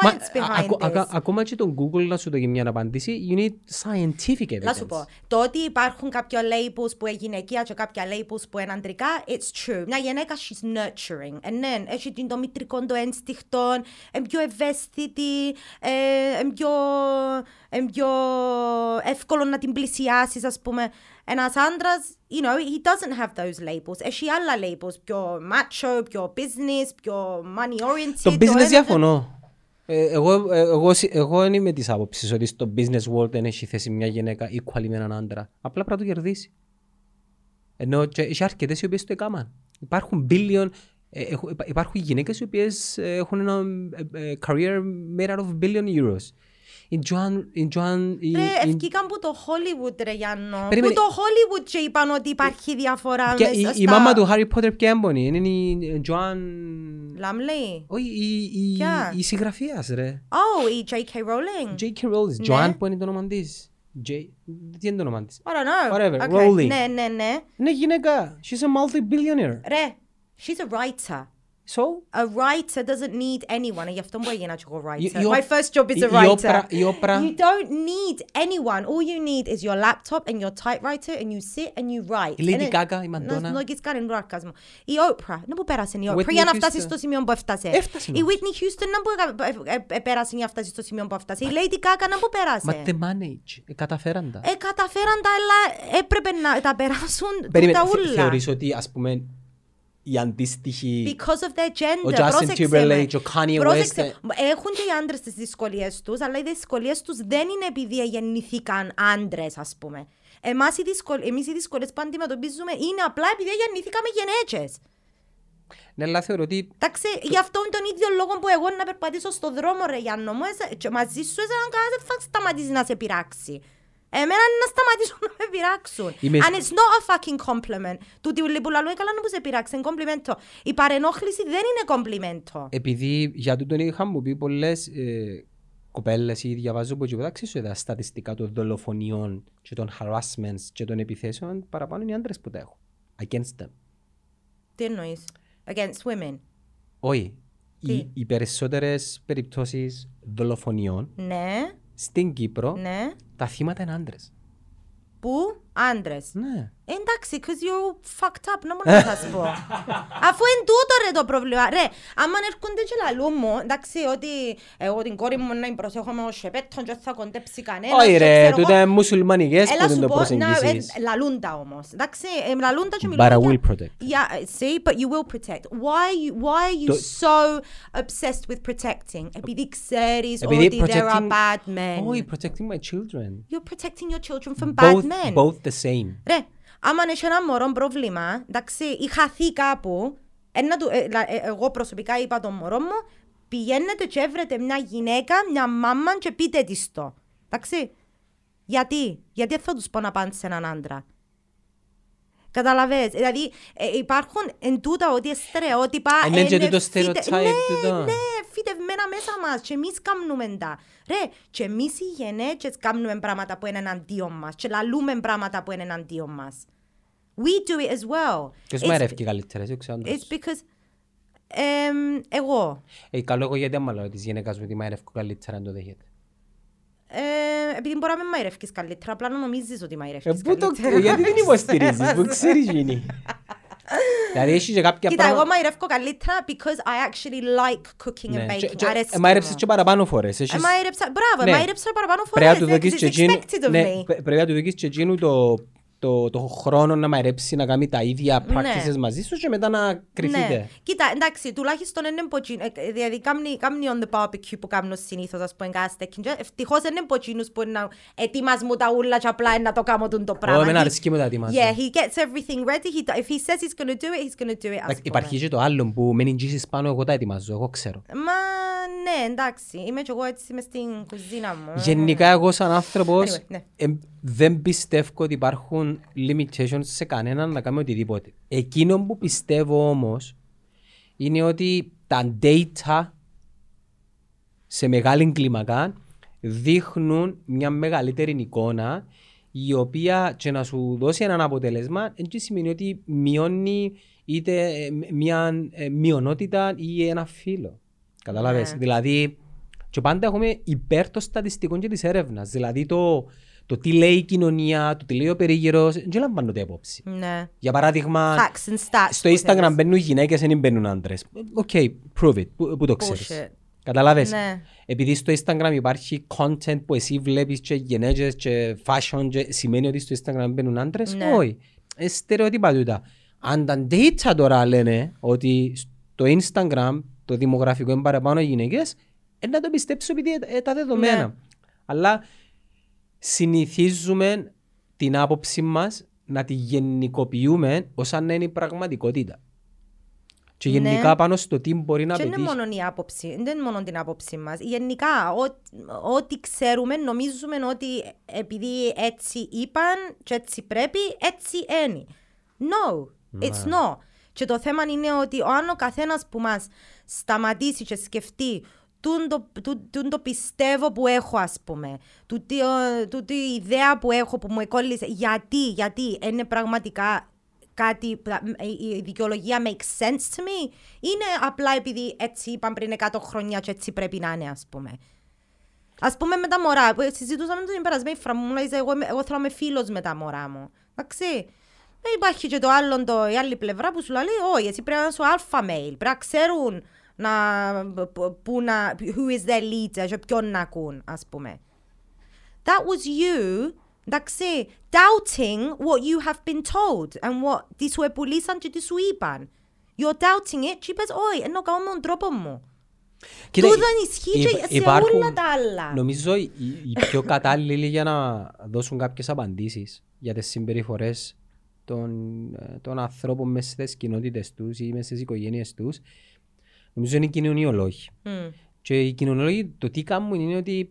Μα, science α- behind ακο- this. ακα- Ακόμα και τον Google να σου δώσει μια απάντηση, you need scientific evidence. Να σου πω, το ότι υπάρχουν κάποια labels που είναι γυναικεία και κάποια labels που είναι αντρικά, it's true. Μια γυναίκα, she's nurturing. And then, έχει την- το μητρικό το ένστικτο, είναι πιο ευαίσθητη, ε, είναι πιο, είναι πιο εύκολο να την πλησιάσεις, ας πούμε. Ένας άντρας, you know, he doesn't have those labels. Έχει άλλα labels, πιο macho, πιο business, πιο money oriented. Το business ένα- διαφωνώ. Ε, εγώ, ε, εγώ, συ- εγώ δεν είμαι της άποψης ότι στο business world δεν έχει θέση μια γυναίκα equal με έναν άντρα. Απλά πρέπει να το κερδίσει. Ενώ και έχει αρκετές οι οποίες το έκαναν. Υπάρχουν billion, ε, έχουν- υπά- υπάρχουν γυναίκες οι οποίες ε, έχουν ένα ε, ε, career made out of billion euros. Η Joan, η Joan, η, Ρε, η- ευκήκαν που το Hollywood ρε Γιάννο. Περίμενε. Που το Hollywood και είπαν ότι υπάρχει διαφορά και μέσα η, στα... η μάμα του Harry Potter ποια έμπονη, είναι η Joan... Λάμλey. Όχι, η, η, Ποια; η συγγραφέας ρε. Oh, η J.K. Rowling. J.K. Rowling. Ναι. Joanne που είναι το όνομα της. J... Τι είναι το όνομα της; I don't know. Whatever, Okay. Rowling. Ναι, ναι, ναι. Είναι γυναίκα. She's a multi-billionaire. Ρε, she's a writer. So, A writer doesn't need anyone. Γι' αυτό μπορεί να εγώ writer. Η- η My ο- first job is η- a η writer. όπρα- η όπρα- You don't need anyone. All you need is your laptop and your typewriter and you sit and you write. Η Lady And it- Gaga, η Madonna; Να να κάνει σαρκασμό. Η Oprah. Να που πέρασε η Oprah Whitney για να φτάσει Houston. στο σημείο που έφτασε. Έφτασε Η όμως. Whitney Houston να που ε- ε- ε- πέρασε για να φτάσει στο σημείο που έφτασε. Η Lady Gaga να που πέρασε. μα τε manage. Ε, καταφέραν τα. Ε, καταφέραν τα, αλλά έπρεπε να τα περάσουν Περίμενε, τούτα θε- ούλα. θεωρείς ότι ας πούμε η αντίστοιχη... Because of their gender. Ο Justin Πρόσεξε Timberlake, με. ο Kanye Πρόσεξε. West, Έχουν και οι άντρες τις δυσκολίες τους, αλλά οι δυσκολίες τους δεν είναι επειδή γεννηθήκαν άντρες, ας πούμε. Εμάς οι δυσκολ... Εμείς οι δυσκολίες που αντιμετωπίζουμε είναι απλά επειδή γεννηθήκαμε γενέτσες. Ναι, αλλά θεωρώ ότι Εντάξει, γι' αυτό είναι τον ίδιο λόγο που εγώ να περπατήσω στον δρόμο, ρε Γιάννο μου, εσ- και μαζί σου εσένα κανένας δεν θα σταματήσει να σε πειράξει. Εμένα είναι να σταματήσουν να με πειράξουν. Είμαι- And it's not a fucking compliment. Τούτοι ούλοι που λαλούν, «Ε, καλά να που σε πειράξεις, είναι κομπλιμέντο. Η παρενόχληση δεν είναι κομπλιμέντο. επειδή για τούτον είχα μου πει πολλές ε, κοπέλες ή διαβάζω από τίποτα, ξέρω τα στατιστικά των δολοφονιών και των harassments και των επιθέσεων παραπάνω είναι οι άντρες που τα έχουν. Against them. Τι εννοείς; Against women. Όχι. Τι; Οι, οι περισσότερες περιπτώσεις δολοφονιών Ναι, στην Κύπρο ναι. τα θύματα είναι άντρες. Πού; Άντρες. Ναι. Εντάξει, cause you're fucked up, να μπορώ να σας πω. Αφού είναι τούτο ρε το πρόβλημα. Ρε, άμα έρχονται και λαλούν μου, εντάξει, ότι εγώ την κόρη μου να την προσέχω με ο σεπέτον και θα κοντέψει κανένα. Όχι και ρε, ξέρω τούτα εγώ. είναι μουσουλμανικές που Έλα δεν σου το πω, να, προσεγγίσεις. ε, λαλούν τα όμως. Εντάξει, ε, λαλούν τα και But I μιλούν will για- protect. Yeah, see, but you will protect. Why, you- why are you Το- so obsessed with protecting? Επειδή ξέρεις Επειδή ότι there are protecting- bad men; Όχι, protecting my children. You're protecting your children from bad Both, men. both the same. Ρε, άμα έχει ένα μωρό πρόβλημα, εντάξει, ή χαθεί κάπου, ένα του, ε, λα- ε, εγώ προσωπικά είπα τον μωρό μου, πηγαίνετε και έβρετε μια γυναίκα, μια μάμα και πείτε της το. Εντάξει. Γιατί, γιατί δεν θα τους πω να πάνε σε έναν άντρα. Καταλαβες, δηλαδή ε, υπάρχουν εν τούτα ότι στερεότυπα Ε, ναι, και είναι τούτο φύτε- stereotype ναι, τούτο. ναι, φυτευμένα μέσα μας και εμείς κάνουμε τα. Ρε, και εμείς οι γενέτσες κάνουμε πράγματα που είναι εναντίον μας και λαλούμε πράγματα που είναι εναντίον μας. We do it as well. Ποιος It's- μαρεύει καλύτερα, εσύ ο Ξάντρος. It's because... εμ, εγώ. Ε, καλό εγώ γιατί άμα λέω της γυναίκας μου ότι μαρεύω καλύτερα αν το δέχεται. Ε, επειδή μπορεί να μην μαϊρεύκεις καλύτερα, απλά να νομίζεις ότι Ε, μαϊρεύκεις πού το, καλύτερα. ε, γιατί δεν υποστηρίζεις, που ξέρεις γίνει. Δηλαδή έχει και κάποια Κοίτα, εγώ πράγματα... μαϊρεύω καλύτερα because I actually like cooking and Ναι, και- baking. και- Αρέσκει ε, μου. μαείρεψες και παραπάνω φορές. Ε, Έχεις- μάιρεψα, μπράβο, Ναι. μάιρεψα παραπάνω Πρέπει να φορές. του ε, δοκίσεις because και it's εκείνου... expected of Ναι, me. πρέ- πρέπει να του δοκίσεις και εκείνου το... το, το χρόνο να μαϊρέψει να κάνει τα ίδια Ναι. practices μαζί σου και μετά να κρυφτείτε. Ναι. Κοίτα, εντάξει, τουλάχιστον είναι ποτσί- ε, Δηλαδή, κάμνει, κάμνει on the barbecue που κάνουν συνήθως, ας πούμε, κάθε στέκιν. Και Ευτυχώς είναι ποτσίνους που είναι να ετοιμάς μου τα ούλα και απλά είναι να το κάνω τον το πράγμα. Ω, εμένα He- αρέσκει μου τα ετοιμάζω. Yeah, he gets everything ready. He, if he says he's gonna do it, he's gonna do it, ας Εντάξει, πούμε. Υπάρχει και το άλλο που μένει τζίσεις πάνω, εγώ τα ετοιμάζω, εγώ ξέρω. Μα ναι, εντάξει. Είμαι κι εγώ έτσι μες στην κουζίνα μου. Γενικά εγώ σαν άνθρωπος Anyway, ναι. ε, δεν πιστεύω ότι υπάρχουν limitations σε κανέναν να κάνει οτιδήποτε. Εκείνο που πιστεύω όμως είναι ότι τα data σε μεγάλη κλίμακα δείχνουν μια μεγαλύτερη εικόνα η οποία και να σου δώσει έναν αποτέλεσμα δεν σημαίνει ότι μειώνει είτε ε, μια ε, μειονότητα ή ένα φύλλο. Καταλάβες. Ναι. Δηλαδή, και πάντα έχουμε υπέρ των στατιστικών και της έρευνας. Δηλαδή, το, το τι λέει η κοινωνία, το τι λέει ο περίγυρος, δεν λαμβάνονται υπόψη. Ναι. Για παράδειγμα, Facts and stats. στο που Instagram θέλεις. μπαίνουν γυναίκες, δεν μπαίνουν άντρες. Ok, prove it. Πού, πού το ξέρεις. Bullshit. Καταλάβες; Ναι. Επειδή στο Instagram υπάρχει content που εσύ βλέπεις και γυναίκες και fashion και σημαίνει ότι στο Instagram μπαίνουν άντρες; Ναι. Όχι. Είναι στερεότυπα τούτα. Αν τα data τώρα λένε ότι στο Instagram το δημογραφικό είναι παραπάνω γυναίκες, ε, να το πιστέψω επειδή ε, τα δεδομένα. Ναι. Αλλά συνηθίζουμε την άποψη μας να τη γενικοποιούμε ως αν είναι η πραγματικότητα. Και Ναι. γενικά πάνω στο τι μπορεί να Και είναι πετύχει. μόνο η άποψη, δεν είναι μόνο την άποψη μας. Γενικά, ό- ό,τι ξέρουμε, νομίζουμε ότι επειδή έτσι είπαν και έτσι πρέπει, έτσι είναι. No, it's no. Και το θέμα είναι ότι ο αν ο καθένας που μας σταματήσει και σκεφτεί τούν το, τούν- τούν το πιστεύω που έχω ας πούμε, τούτη, ε, τούτη η ιδέα που έχω που μου εκόλλησε, γιατί, γιατί είναι πραγματικά κάτι, που- η δικαιολογία makes sense to me; Είναι απλά επειδή έτσι είπαν πριν 100 χρόνια και έτσι πρέπει να είναι ας πούμε. Ας πούμε με τα μωρά, που συζητούσαμε την περασμένη φορά μου, μου λέει, εγώ, είμαι- εγώ θέλω να είμαι φίλος με τα μωρά μου. Εντάξει. Ε, υπάρχει και το άλλο, το, η άλλη πλευρά που σου λέει, όχι, εσύ πρέπει να είσαι alpha male, πρέπει να ξέρουν να, που- που να, who is their leader και ποιον να ακούν, ας πούμε. That was you, εντάξει, doubting what you have been told and what τις σου επουλήσαν και τις σου είπαν. You're doubting it και είπες, όχι, ενώ κάνω με τον τρόπο μου. Κοίτα, Τούτο ισχύει υπ- και σε υπάρχουν- όλα τα άλλα. Νομίζω οι, οι πιο κατάλληλοι για να δώσουν κάποιες απαντήσεις για τις συμπεριφορές των, ε, των ανθρώπων μέσα στις κοινότητες τους ή μέσα στις οικογένειες τους νομίζω είναι οι κοινωνιολόγοι. Μμ. Και οι κοινωνιολόγοι το τι κάνουν είναι ότι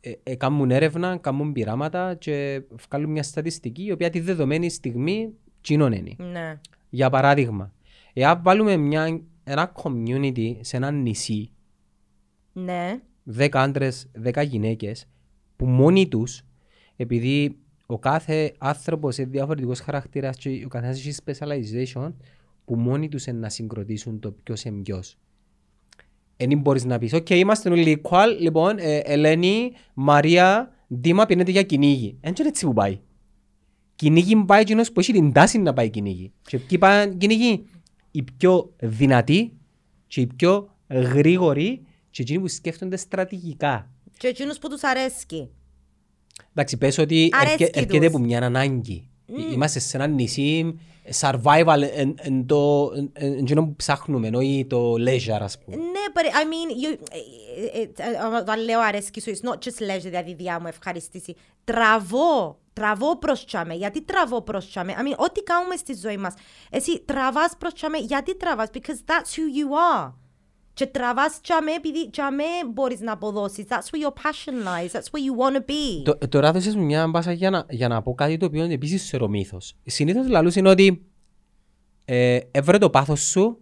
ε, ε, κάνουν έρευνα, κάνουν πειράματα και βγάλουν μια στατιστική η οποία τη δεδομένη στιγμή κοινών είναι. Ναι. Για παράδειγμα, εάν βάλουμε μια, ένα community σε ένα νησί Ναι. 10 άντρες, 10 γυναίκες, που μόνοι τους, επειδή ο κάθε άνθρωπος είναι διαφορετικό χαρακτήρας και ο καθένας έχει specialization, που μόνοι τους να συγκροτήσουν το ποιος είναι ποιο. Δεν μπορείς να πεις: OK, είμαστε όλοι equal. Λοιπόν, ε, Ελένη, Μαρία, Δήμα πίνετε για κυνήγι. Δεν είναι έτσι που πάει. Κυνήγι πάει εκείνος που έχει την τάση να πάει κυνήγι. Και ποιοι πάνε κυνήγι, οι πιο δυνατοί και οι πιο γρήγοροι και εκείνοι που σκέφτονται στρατηγικά. Και εκείνους που τους αρέσκει. Εντάξει, πες ότι Αρέσκει έρχε- έρχεται τους. από μια ανάγκη. Είμαστε σε ένα νησί, survival εν, εν το, εν, εν, εκείνο που ψάχνουμε, όχι το leisure, ας πούμε. Ναι, but I mean, you, ε, ε, ε, όταν λέω αρέσκει σου, it's not just leisure, δηλαδή διά μου ευχαριστήσει. Τραβώ, τραβώ προς τσάμε. Γιατί τραβώ προς τσάμε; I mean, ό,τι κάνουμε στη ζωή μας. Εσύ τραβάς προς τσάμε. Γιατί τραβάς; Because that's who you are. Και τραβάς τσάμε επειδή τσάμε μπορείς να αποδώσεις. That's where your passion lies. That's where you want to be. Το, τώρα έδωσες μου μια μπάσα για να, για να πω κάτι το οποίο είναι επίσης σερομύθος. Συνήθως λαλούς είναι ότι ε, έβρε το πάθος σου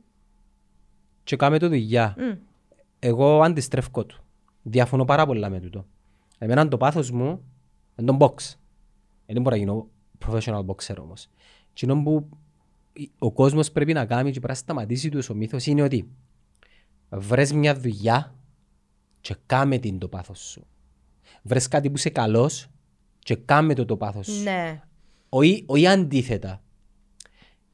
και κάμε το δουλειά. Μμ. Εγώ αντιστρέφω του. Διαφωνώ πάρα πολλά με τούτο. Εμένα το πάθος μου είναι το box. Δεν μπορώ να γίνω professional boxer όμως. Τι που ο κόσμος πρέπει να κάνει και πρέπει να σταματήσει τους ο μύθος είναι ότι βρες μια δουλειά και κάμε την το πάθος σου. Βρες κάτι που είσαι καλός και κάμε το το πάθος σου. Ναι. Όχι, όχι αντίθετα.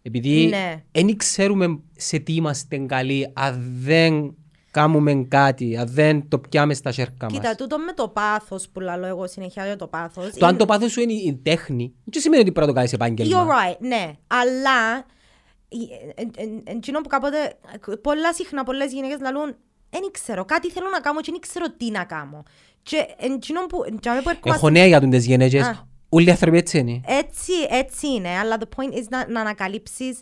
Επειδή Ναι. δεν ξέρουμε σε τι είμαστε καλοί αν δεν κάνουμε κάτι, αν δεν το πιάμε στα χέρια Κοίτα, μας. τούτο με το πάθος που λαλώ εγώ συνεχεία για το πάθος. Το αν το πάθος σου είναι η τέχνη, δεν σημαίνει ότι πρέπει να το κάνεις επάγγελμα. You're right, ναι. Αλλά, ε, ε, ε, εκείνο που κάποτε, πολλά συχνά πολλές γυναίκες λαλούν, δεν ξέρω, κάτι θέλω να κάνω και δεν ξέρω τι να κάνω. Και εκείνο που, για μένα που ερχόμαστε- Έχω νέα για τις γυναίκες. Α. Όλοι οι άνθρωποι έτσι είναι. Έτσι, έτσι είναι, αλλά the point is να, να ανακαλύψεις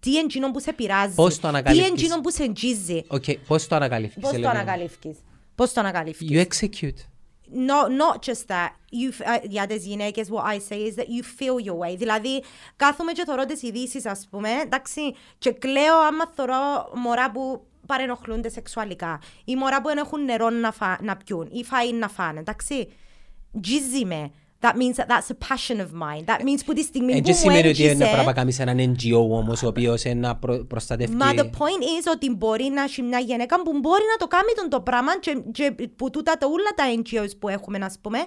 τι είναι εκείνο που σε πειράζει. Πώς το Τι είναι ανακαλύπτεις; εκείνο που σε εγγίζει. Οκ, πώς το ανακαλύφκεις. Πώς το Ελένη; ανακαλύφκεις. Πώς το ανακαλύφκεις. You execute. No, not just that. You, uh, για τις γυναίκες, what I say is that you feel your way. Δηλαδή, κάθομαι και θωρώ τις ειδήσεις, ας πούμε, εντάξει, και κλαίω άμα θωρώ μωρά που παρενοχλούνται σεξουαλικά ή μωρά που δεν έχουν νερό να, φα... να πιούν ή φαΐ να φάνε, εντάξει. Τζίζει με. That means that that's a passion of mine. That means που τη στιγμή Έτσι που μου σημαίνει ότι είναι έντυσε- πρέπει να κάνεις έναν NGO όμως, ο οποίος είναι να προ- προστατεύει... Μα the point is ότι μπορεί να έχει μια γυναίκα που μπορεί να το κάνει τον το πράγμα και, και που τούτα τα όλα τα NGOs που έχουμε, ας πούμε,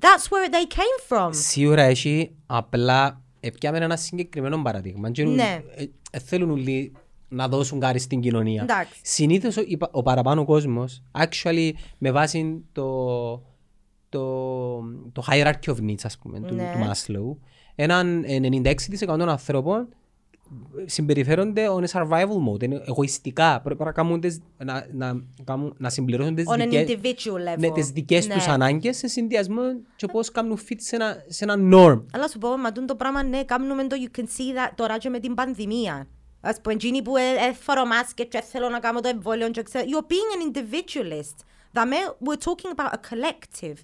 that's where they came from. Σίγουρα έχει, απλά επιάμε ένα συγκεκριμένο παραδείγμα. Και Ναι. ε, ε, θέλουν όλοι να δώσουν κάτι στην κοινωνία. Εντάξει. Συνήθως ο, η πα- ο παραπάνω κόσμος, actually, με βάση το, το, το hierarchy of needs, ας πούμε, του, Ναι. του Maslow, έναν 96% των ανθρώπων συμπεριφέρονται on a survival mode, είναι εγωιστικά. Πρέπει να, κάνουν τις, να, να, κάνουν, να συμπληρώσουν τις On an δικές, individual level. ναι, τις δικές Ναι. τους ανάγκες σε συνδυασμό και πώς κάνουν fit σε ένα, σε ένα norm. Αλλά σου πω, μα τούτο το πράγμα, ναι, κάνουμε το you can see that τώρα και με την πανδημία. Ας πούμε, εκείνοι που ε- έφερω μάσκες και θέλω να κάνω το εμβόλιο και ξέρω, you're being an individualist. Δαμε, we're talking about a collective.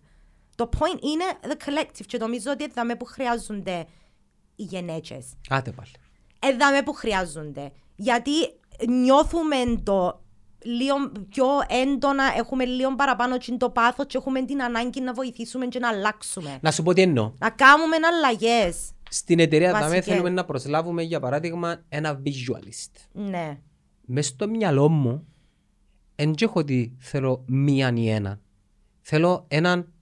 Το point είναι the collective και νομίζω ότι δαμε που χρειάζονται οι γενέτσες. Άτε πάλι. Εδάμε που χρειάζονται. Γιατί νιώθουμε το λίγο πιο έντονα, έχουμε λίγο παραπάνω και το πάθος και έχουμε την ανάγκη να βοηθήσουμε και να αλλάξουμε. Να σου πω τι εννοώ. Να κάνουμε αλλαγέ. Στην εταιρεία δάμε Βασικές. θέλουμε να προσλάβουμε για παράδειγμα ένα visualist. Ναι. Μες στο μυαλό μου δεν έχω ότι θέλω μίαν ή έναν. Θέλω έναν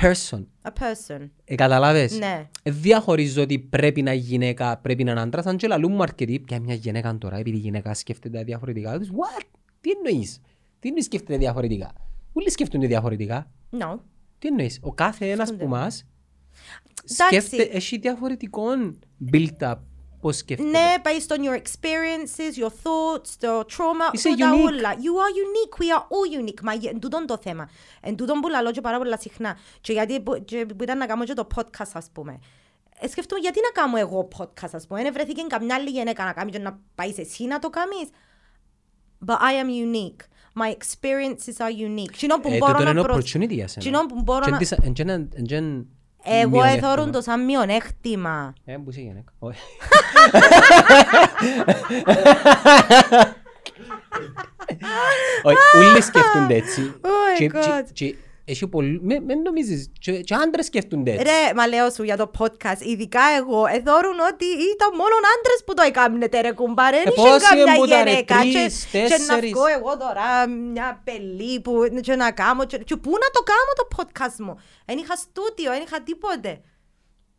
person. A person. Ε, καταλάβες; Ναι. Ε, διαχωρίζω ότι πρέπει να είναι γυναίκα, πρέπει να είναι άντρας. Αν και λαλούν μου αρκετοί, πια μια γυναίκα τώρα, επειδή η γυναίκα σκέφτεται διαφορετικά. Τους, what? Τι εννοείς; Τι εννοείς σκέφτεται διαφορετικά; Όλοι σκέφτονται διαφορετικά. No. Τι εννοείς; Ο κάθε ένας που μας Εντάξει. σκέφτεται, έχει διαφορετικό build-up πώς σκέφτεται; Ναι, based on your experiences, your thoughts, the trauma, Είσαι τούτα unique. όλα. You are unique, we are all unique. Μα εν τούτον το θέμα. Εν τούτον που λαλώ και πάρα πολλά συχνά. Και γιατί που, και που ήταν να κάνω και το podcast, ας πούμε. Ε, σκέφτομαι γιατί να κάνω εγώ podcast, ας πούμε. Δεν βρέθηκε καμιά άλλη γυναίκα να κάνει και να πάει εσύ να το κάνεις. But I am unique. My experiences are unique. Κοινό που Ε, μπορώ τούτο να είναι προσ... opportunity για σένα. Κοινό που μπορώ Και να... εν της- εν και ένα- εν και ένα Εγώ μειονέκτημα. εθώρουν το σαν μειονέκτημα. Ε, που είσαι γυναίκα. Όχι. [LAUGHS] [LAUGHS] Όχι, όλοι σκέφτονται έτσι. Oh my Και- God. και- και έχει πολλοί- με- Μην νομίζεις, και και άντρες σκέφτονται έτσι. Ρε, μα λέω σου για το podcast, ειδικά εγώ, εθώρουν ότι ήταν μόνο άντρες που το έκαμνετε ρε κουμπάρε, δεν είχε πόσοι καμιά εμπούτα, ρε, γυναίκα και, τρεις, και να τέσσερις. βγω εγώ τώρα μια πελή που, και να κάνω και, και πού να το κάνω το podcast μου, δεν είχα στούτιο, δεν είχα τίποτε.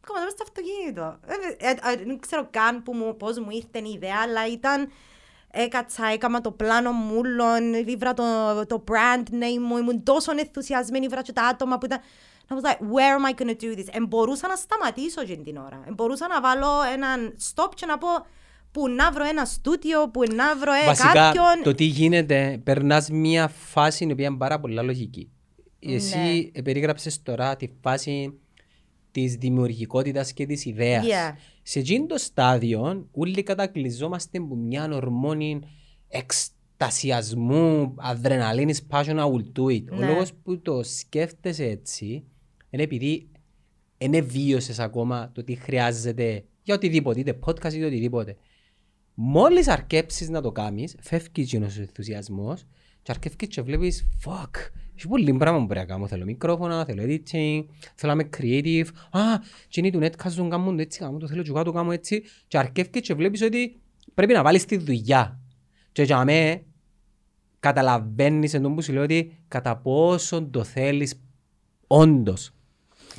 Ακόμα τώρα στο αυτοκίνητο. Ε, ε, ε, Δεν ξέρω καν που μου, πώς μου ήρθε η ιδέα, αλλά ήταν... Έκατσα, έκανα το πλάνο μου όλων, ήβρα το, το brand name μου, ήμουν τόσο ενθουσιασμένη, ήβρα και τα άτομα που ήταν... I was like, where am I going to do this? Εν μπορούσα να σταματήσω εκείνη την ώρα. Εν μπορούσα να βάλω έναν stop και να πω που να βρω ένα στούτιο, που να βρω ε, Βασικά, κάποιον. το τι γίνεται, περνάς μια φάση η οποία είναι πάρα πολύ λογική. Ναι. Εσύ ε, περίγραψες τώρα τη φάση της δημιουργικότητας και της ιδέας. Yeah. Σε εκείνο το στάδιο, όλοι κατακλυζόμαστε από μια ορμόνη εκστασιασμού, αδρεναλίνης, passion, I will do it. Ο Ναι. λόγος που το σκέφτεσαι έτσι είναι επειδή δεν βίωσες ακόμα το τι χρειάζεται για οτιδήποτε, είτε podcast είτε οτιδήποτε. Μόλις αρκέψεις να το κάνεις, φεύγει εκείνος ο ενθουσιασμός και αρκεύκεις και βλέπεις «Fuck, έχει πολύ πράγμα που πρέπει να κάνω. Θέλω μικρόφωνα, θέλω editing, θέλω να είμαι creative. Α, και είναι του netcast τον κάνουν το έτσι, κάνω το θέλω και εγώ το κάνω έτσι». Και αρκεύκεις και βλέπεις ότι πρέπει να βάλεις τη δουλειά. Και για μέ, καταλαβαίνεις εντός που σου λέω ότι κατά πόσο το θέλεις όντως.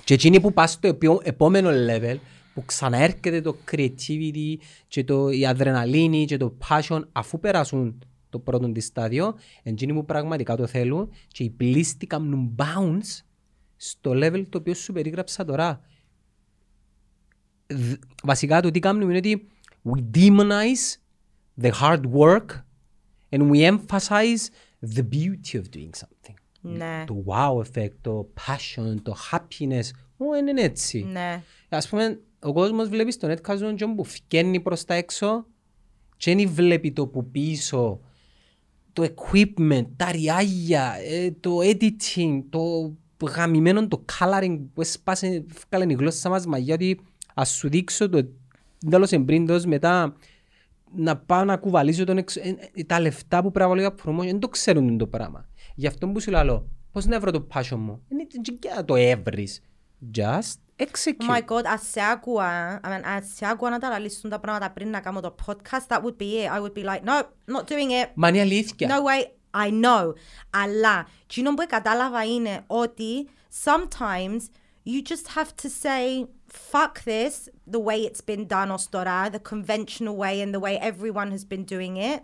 Και εκείνοι που πας στο επιο- επόμενο level, που ξαναέρχεται το creativity και το, η αδρεναλίνη και το passion, αφού περάσουν το το πρώτο της στάδιο, εντζήνοι που πραγματικά το θέλουν και οι πλήστοι κάνουν bounce στο level το οποίο σου περίγραψα τώρα. Δ- Βασικά το τι κάνουμε είναι ότι we demonize the hard work and we emphasize the beauty of doing something. Ναι. Το wow effect, το passion, το happiness, ω, είναι έτσι. Ναι. Ας πούμε, ο κόσμος βλέπει στο netcast και που φκένει προς τα έξω και δεν βλέπει το που πίσω, το equipment, τα ριάγια, ε, το editing, το γαμημένο, το coloring που έσπασε, βγάλε η γλώσσα μας μαγιά ότι ας σου δείξω το τέλος εμπρίντος μετά να πάω να κουβαλήσω τον εξ... ε, ε, τα λεφτά που πρέπει να βάλω για promotion, δεν το ξέρουν το πράγμα. Γι' αυτό που σου λέω, πώς να βρω το passion μου, είναι και να το έβρεις. Just execute. Oh my god, ας σε άκουα, I mean, ας σε άκουα να τα λαλήσουν τα πράγματα πριν να κάνω το podcast, that would be it. I would be like, no, not doing it. Μα είναι αλήθεια. No way, I know. Αλλά, εκείνο που κατάλαβα είναι ότι sometimes you just have to say, fuck this, the way it's been done ως τώρα, the conventional way and the way everyone has been doing it.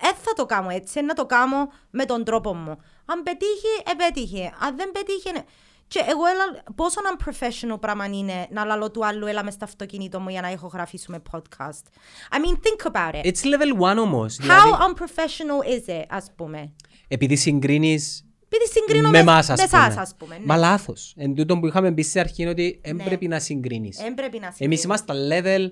Ε, θα το κάνω έτσι, να το κάνω με τον τρόπο μου. Αν πετύχει, επέτυχε. Αν δεν πετύχει, ναι. Και εγώ έλα, πόσο unprofessional πράγμα είναι να λαλώ του άλλου έλα μες στο αυτοκίνητο μου για να ηχογραφήσουμε podcast. I mean, think about it. It's level one όμως. How Δηλαδή, unprofessional is it, ας πούμε; επειδή συγκρίνεις Επειδή συγκρίνω με με, εμάς με ας εσάς, πούμε. ας πούμε. Ναι. Μα λάθος. Εν τούτο που είχαμε πει στην αρχή είναι ότι δεν Ναι. πρέπει να συγκρίνεις. Δεν πρέπει να Εμείς συγκρίνω. είμαστε level...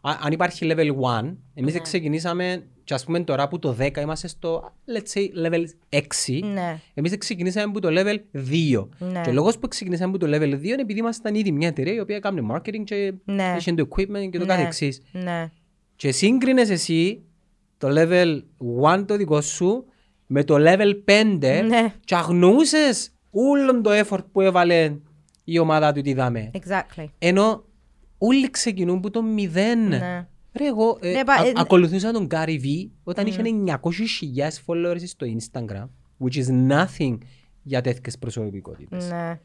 Α- Αν υπάρχει level 1, εμείς Ναι. ξεκινήσαμε και ας πούμε τώρα που το 10 είμαστε στο let's say level 6. Ναι. Εμείς ξεκινήσαμε από το level 2. Ναι. Και ο λόγος που ξεκινήσαμε από το level 2 είναι επειδή ήμασταν ήδη μια εταιρεία η οποία έκανε marketing και Ναι. είχε το equipment και το Ναι. καθεξής. Ναι. Και σύγκρινες εσύ το level 1 το δικό σου με το level 5 Ναι. και αγνοούσες όλο το effort που έβαλε η ομάδα του τι δάμε. Exactly. Ενώ όλοι ξεκινούν από το μηδέν. Ναι. Ρε εγώ ε, Ναι, πα- α- ε, ακολουθούσα τον Gary V όταν είχε 900.000 followers στο Instagram which is nothing για τέτοιες προσωπικότητες. Ναι.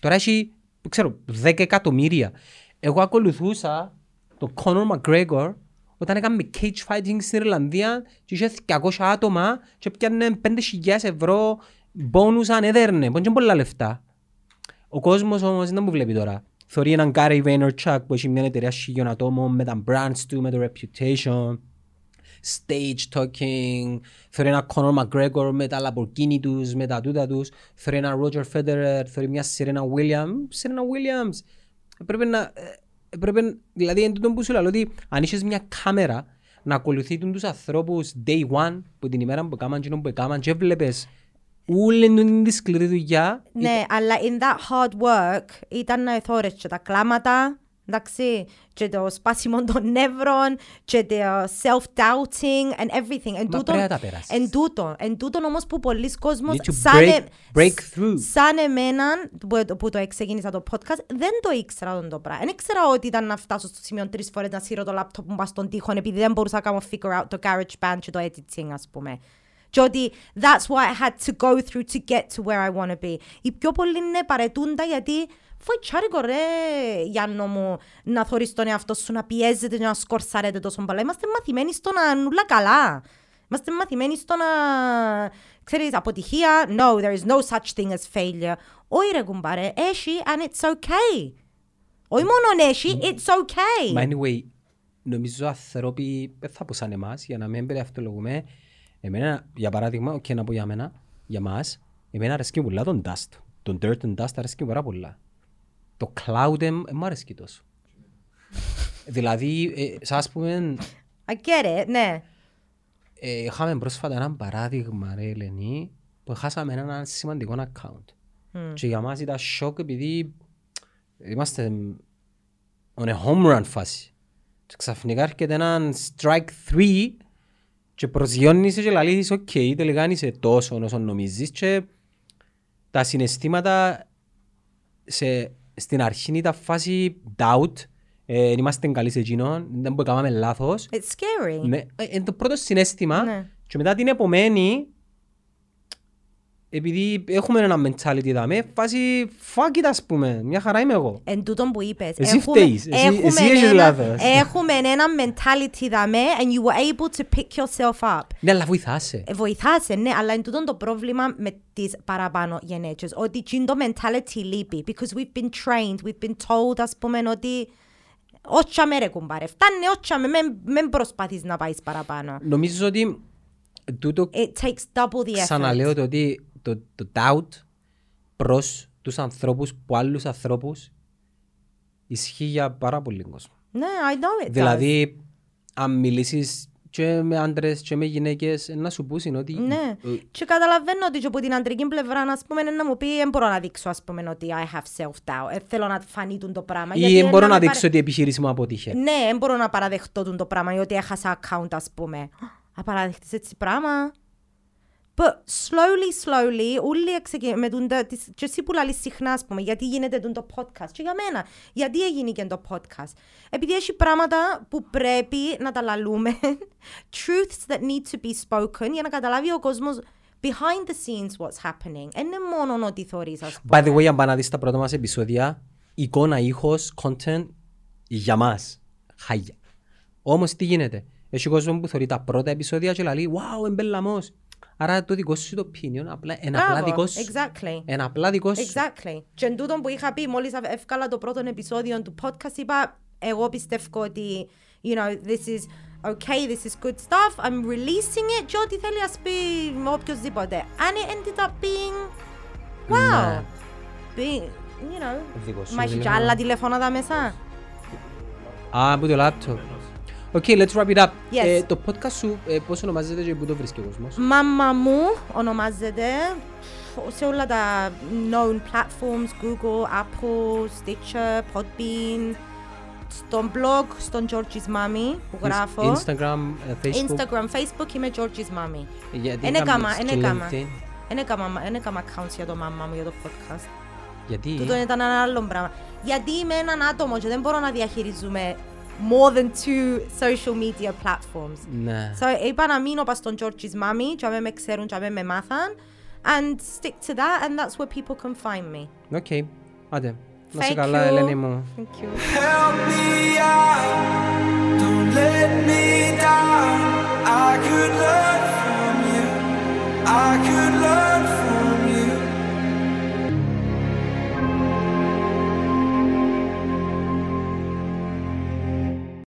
Τώρα έχει, ξέρω, 10 εκατομμύρια. Εγώ ακολουθούσα τον Conor McGregor όταν έκαμε cage fighting στην Ιρλανδία και είχε 200 άτομα και πιάνε 5.000 ευρώ bonus αν έδερνε. Πόντε πολλά λεφτά. Ο κόσμος όμως δεν μου βλέπει τώρα. Θωρεί έναν Gary Vaynerchuk που έχει μια εταιρεία χιλιών ατόμων με τα brands του, με το reputation stage talking, θεωρεί ένα Conor McGregor με τα Lamborghini τους, με τα τούτα τους, θεωρεί ένα Roger Federer, θεωρεί μια Serena Williams, Serena Williams. Πρέπει να, ε, πρέπει, δηλαδή εν τούτο που σου λέω ότι αν είχες μια κάμερα να ακολουθεί τους ανθρώπους day one που την ημέρα που έκαναν και που έκαναν και βλέπεις όλη την τη σκληρή δουλειά Ναι, αλλά in that hard work ήταν να εθώρες και τα κλάματα, εντάξει, και το σπάσιμο των νεύρων, και το self-doubting and everything. Εν Μα τούτον- πρέπει να τα περάσεις. Εν τούτο, εν τούτον όμως που πολλοί κόσμος Need to σαν, break- ε- break through. σαν εμένα που, που το ξεκίνησα το podcast δεν το ήξερα τον το πράγμα. Δεν ήξερα ότι ήταν να φτάσω στο σημείο τρεις φορές να σύρω το λάπτοπ μου πας στον τοίχο επειδή δεν μπορούσα να κάνω figure out το GarageBand και το editing ας πούμε. Και ότι that's what I had to go through to get to where I want to be. Οι πιο πολλοί είναι παρετούντα γιατί φοητσάρικο ρε Γιάννο μου να θωρείς τον εαυτό σου να πιέζετε και να σκορσάρετε τόσο πολλά. Είμαστε μαθημένοι στο να νουλά καλά. Είμαστε μαθημένοι στο να, ξέρεις, αποτυχία. No, there is no such thing as failure. Όχι ρε κουμπάρε, έχει and it's okay. Όχι μόνο έχει, it's okay. But anyway, νομίζω άνθρωποι δεν θα πω σαν εμάς, για να μην περιαυτολογούμε. Εμένα, για παράδειγμα, και να πω για μένα, για μας, εμένα αρέσκει πολλά τον dust. Τον dirt and dust αρέσκει πάρα πολλά. Το cloud δεν μου αρέσκει τόσο. δηλαδή, ε, σας πούμε, I get it, ναι. ε, είχαμε πρόσφατα ένα παράδειγμα, ρε Ελένη, που χάσαμε έναν σημαντικό account. Και για μας ήταν σοκ επειδή είμαστε on a home run φάση. Και ξαφνικά έρχεται έναν strike 3 και προσγειώνει σε και λαλείς οκ, τελικά δεν είσαι τόσο όσο νομίζεις και τα συναισθήματα σε, στην αρχή ήταν φάση doubt, ε, είμαστε καλοί σε εκείνον, δε που κάναμε λάθος. It's scary. Ναι, ε, είναι το πρώτο συναίσθημα Ναι. και μετά την επομένη επειδή έχουμε ένα mentality δάμε, φάση fuck it ας πούμε, μια χαρά είμαι εγώ. Εν τούτον που είπες. Εσύ έχουμε- φταίεις. Εσύ- έχουμε εσύ έχεις ένα- λάθος. Έχουμε ένα mentality δαμέ and you were able to pick yourself up. Ναι, αλλά βοηθάσαι. Ε, Βοηθάσαι, ναι, αλλά εν τούτον το πρόβλημα με τις παραπάνω γενέτσες. Ότι εκείνο το mentality λείπει. Because we've been trained, we've been told, ας πούμε, ότι «Ότσα με ρε κουμπάρε, φτάνει ότσα με, μεν- μεν προσπαθείς να πάεις παραπάνω». Νομίζω ότι τούτο It takes double the effort. ξαναλέω το ότι το, το doubt προς τους ανθρώπους που άλλους ανθρώπους ισχύει για πάρα πολύ κόσμο. Ναι, I know it does. Δηλαδή, αν μιλήσεις και με άντρες και με γυναίκες, να σου πούσουν ότι... Ναι. ε, Και καταλαβαίνω ότι και από την αντρική πλευρά, ας πούμε, να μου πει δεν μπορώ να δείξω, ας πούμε, ότι I have self-doubt. Ε, θέλω να φανεί τούτο το πράγμα. Ή Γιατί δεν μπορώ με να παρα- δείξω ότι η επιχείρηση μου αποτύχε. Ναι, δεν μπορώ να παραδεχτώ τούτο το πράγμα ή ότι έχασα account, ας πούμε. Απαραδεχτείς έτσι πράγμα. But slowly, slowly, όλοι εξεκι... με τον, τις, και εσύ που λαλείς συχνά, ας πούμε, γιατί γίνεται τον το podcast. Και για μένα, γιατί έγινε και το podcast. Επειδή έχει πράγματα που πρέπει να τα λαλούμε, [LAUGHS] truths that need to be spoken, για να καταλάβει ο κόσμος behind the scenes what's happening. Δεν είναι μόνο ό,τι θωρείς, ας πούμε. By the way, αν πάνε να δεις τα πρώτα μας επεισόδια, εικόνα, ήχος, content για μας. Χάγια. Όμως τι γίνεται; Έχει κόσμος που θεωρεί τα πρώτα επεισόδια και λέει «Wow, εμπελαμός». Άρα το δικό σου το opinion απλά, είναι απλά Μπράβο, δικό σου. Exactly. Είναι απλά δικό σου. Exactly. Και εν τούτον που είχα πει μόλις εύκαλα το πρώτο επεισόδιο του podcast είπα εγώ πιστεύω ότι you know this is okay, this is good stuff, I'm releasing it και ό,τι θέλει ας πει με οποιοςδήποτε. And it ended up being wow. Ναι. Being, you know, Δικό σου μα έχει και τηλέφωνο. άλλα τηλέφωνα εδώ μέσα. Α, από το laptop. Okay, let's wrap it up. Yes. Ε, το podcast σου, ε, πώς ονομάζεται και πού το βρίσκει ο κόσμος; Μάμα μου ονομάζεται σε όλα τα known platforms, Google, Apple, Stitcher, Podbean, στον blog, στον George's Mommy που γράφω. Instagram, ε, Facebook. Instagram, Facebook είμαι George's Mommy. Γιατί Εν έκαμες έκαμα, εν και έκαμα. LinkedIn. Εν έκαμα, εν έκαμα accounts για το μάμα μου για το podcast. Γιατί; Τούτο ήταν ένα άλλο πράγμα. Γιατί είμαι έναν άτομο και δεν μπορώ να διαχειριζούμε more than two social media platforms. Ναι. So είπα να μείνω πας στον George's Mommy και αμέ με ξέρουν και αμέ με μάθαν and stick to that and that's where people can find me. Οκ. Άντε. Να σε Thank καλά, you. Ελένη μου. Thank you. Help me out, don't let me down. I could learn from you. I could learn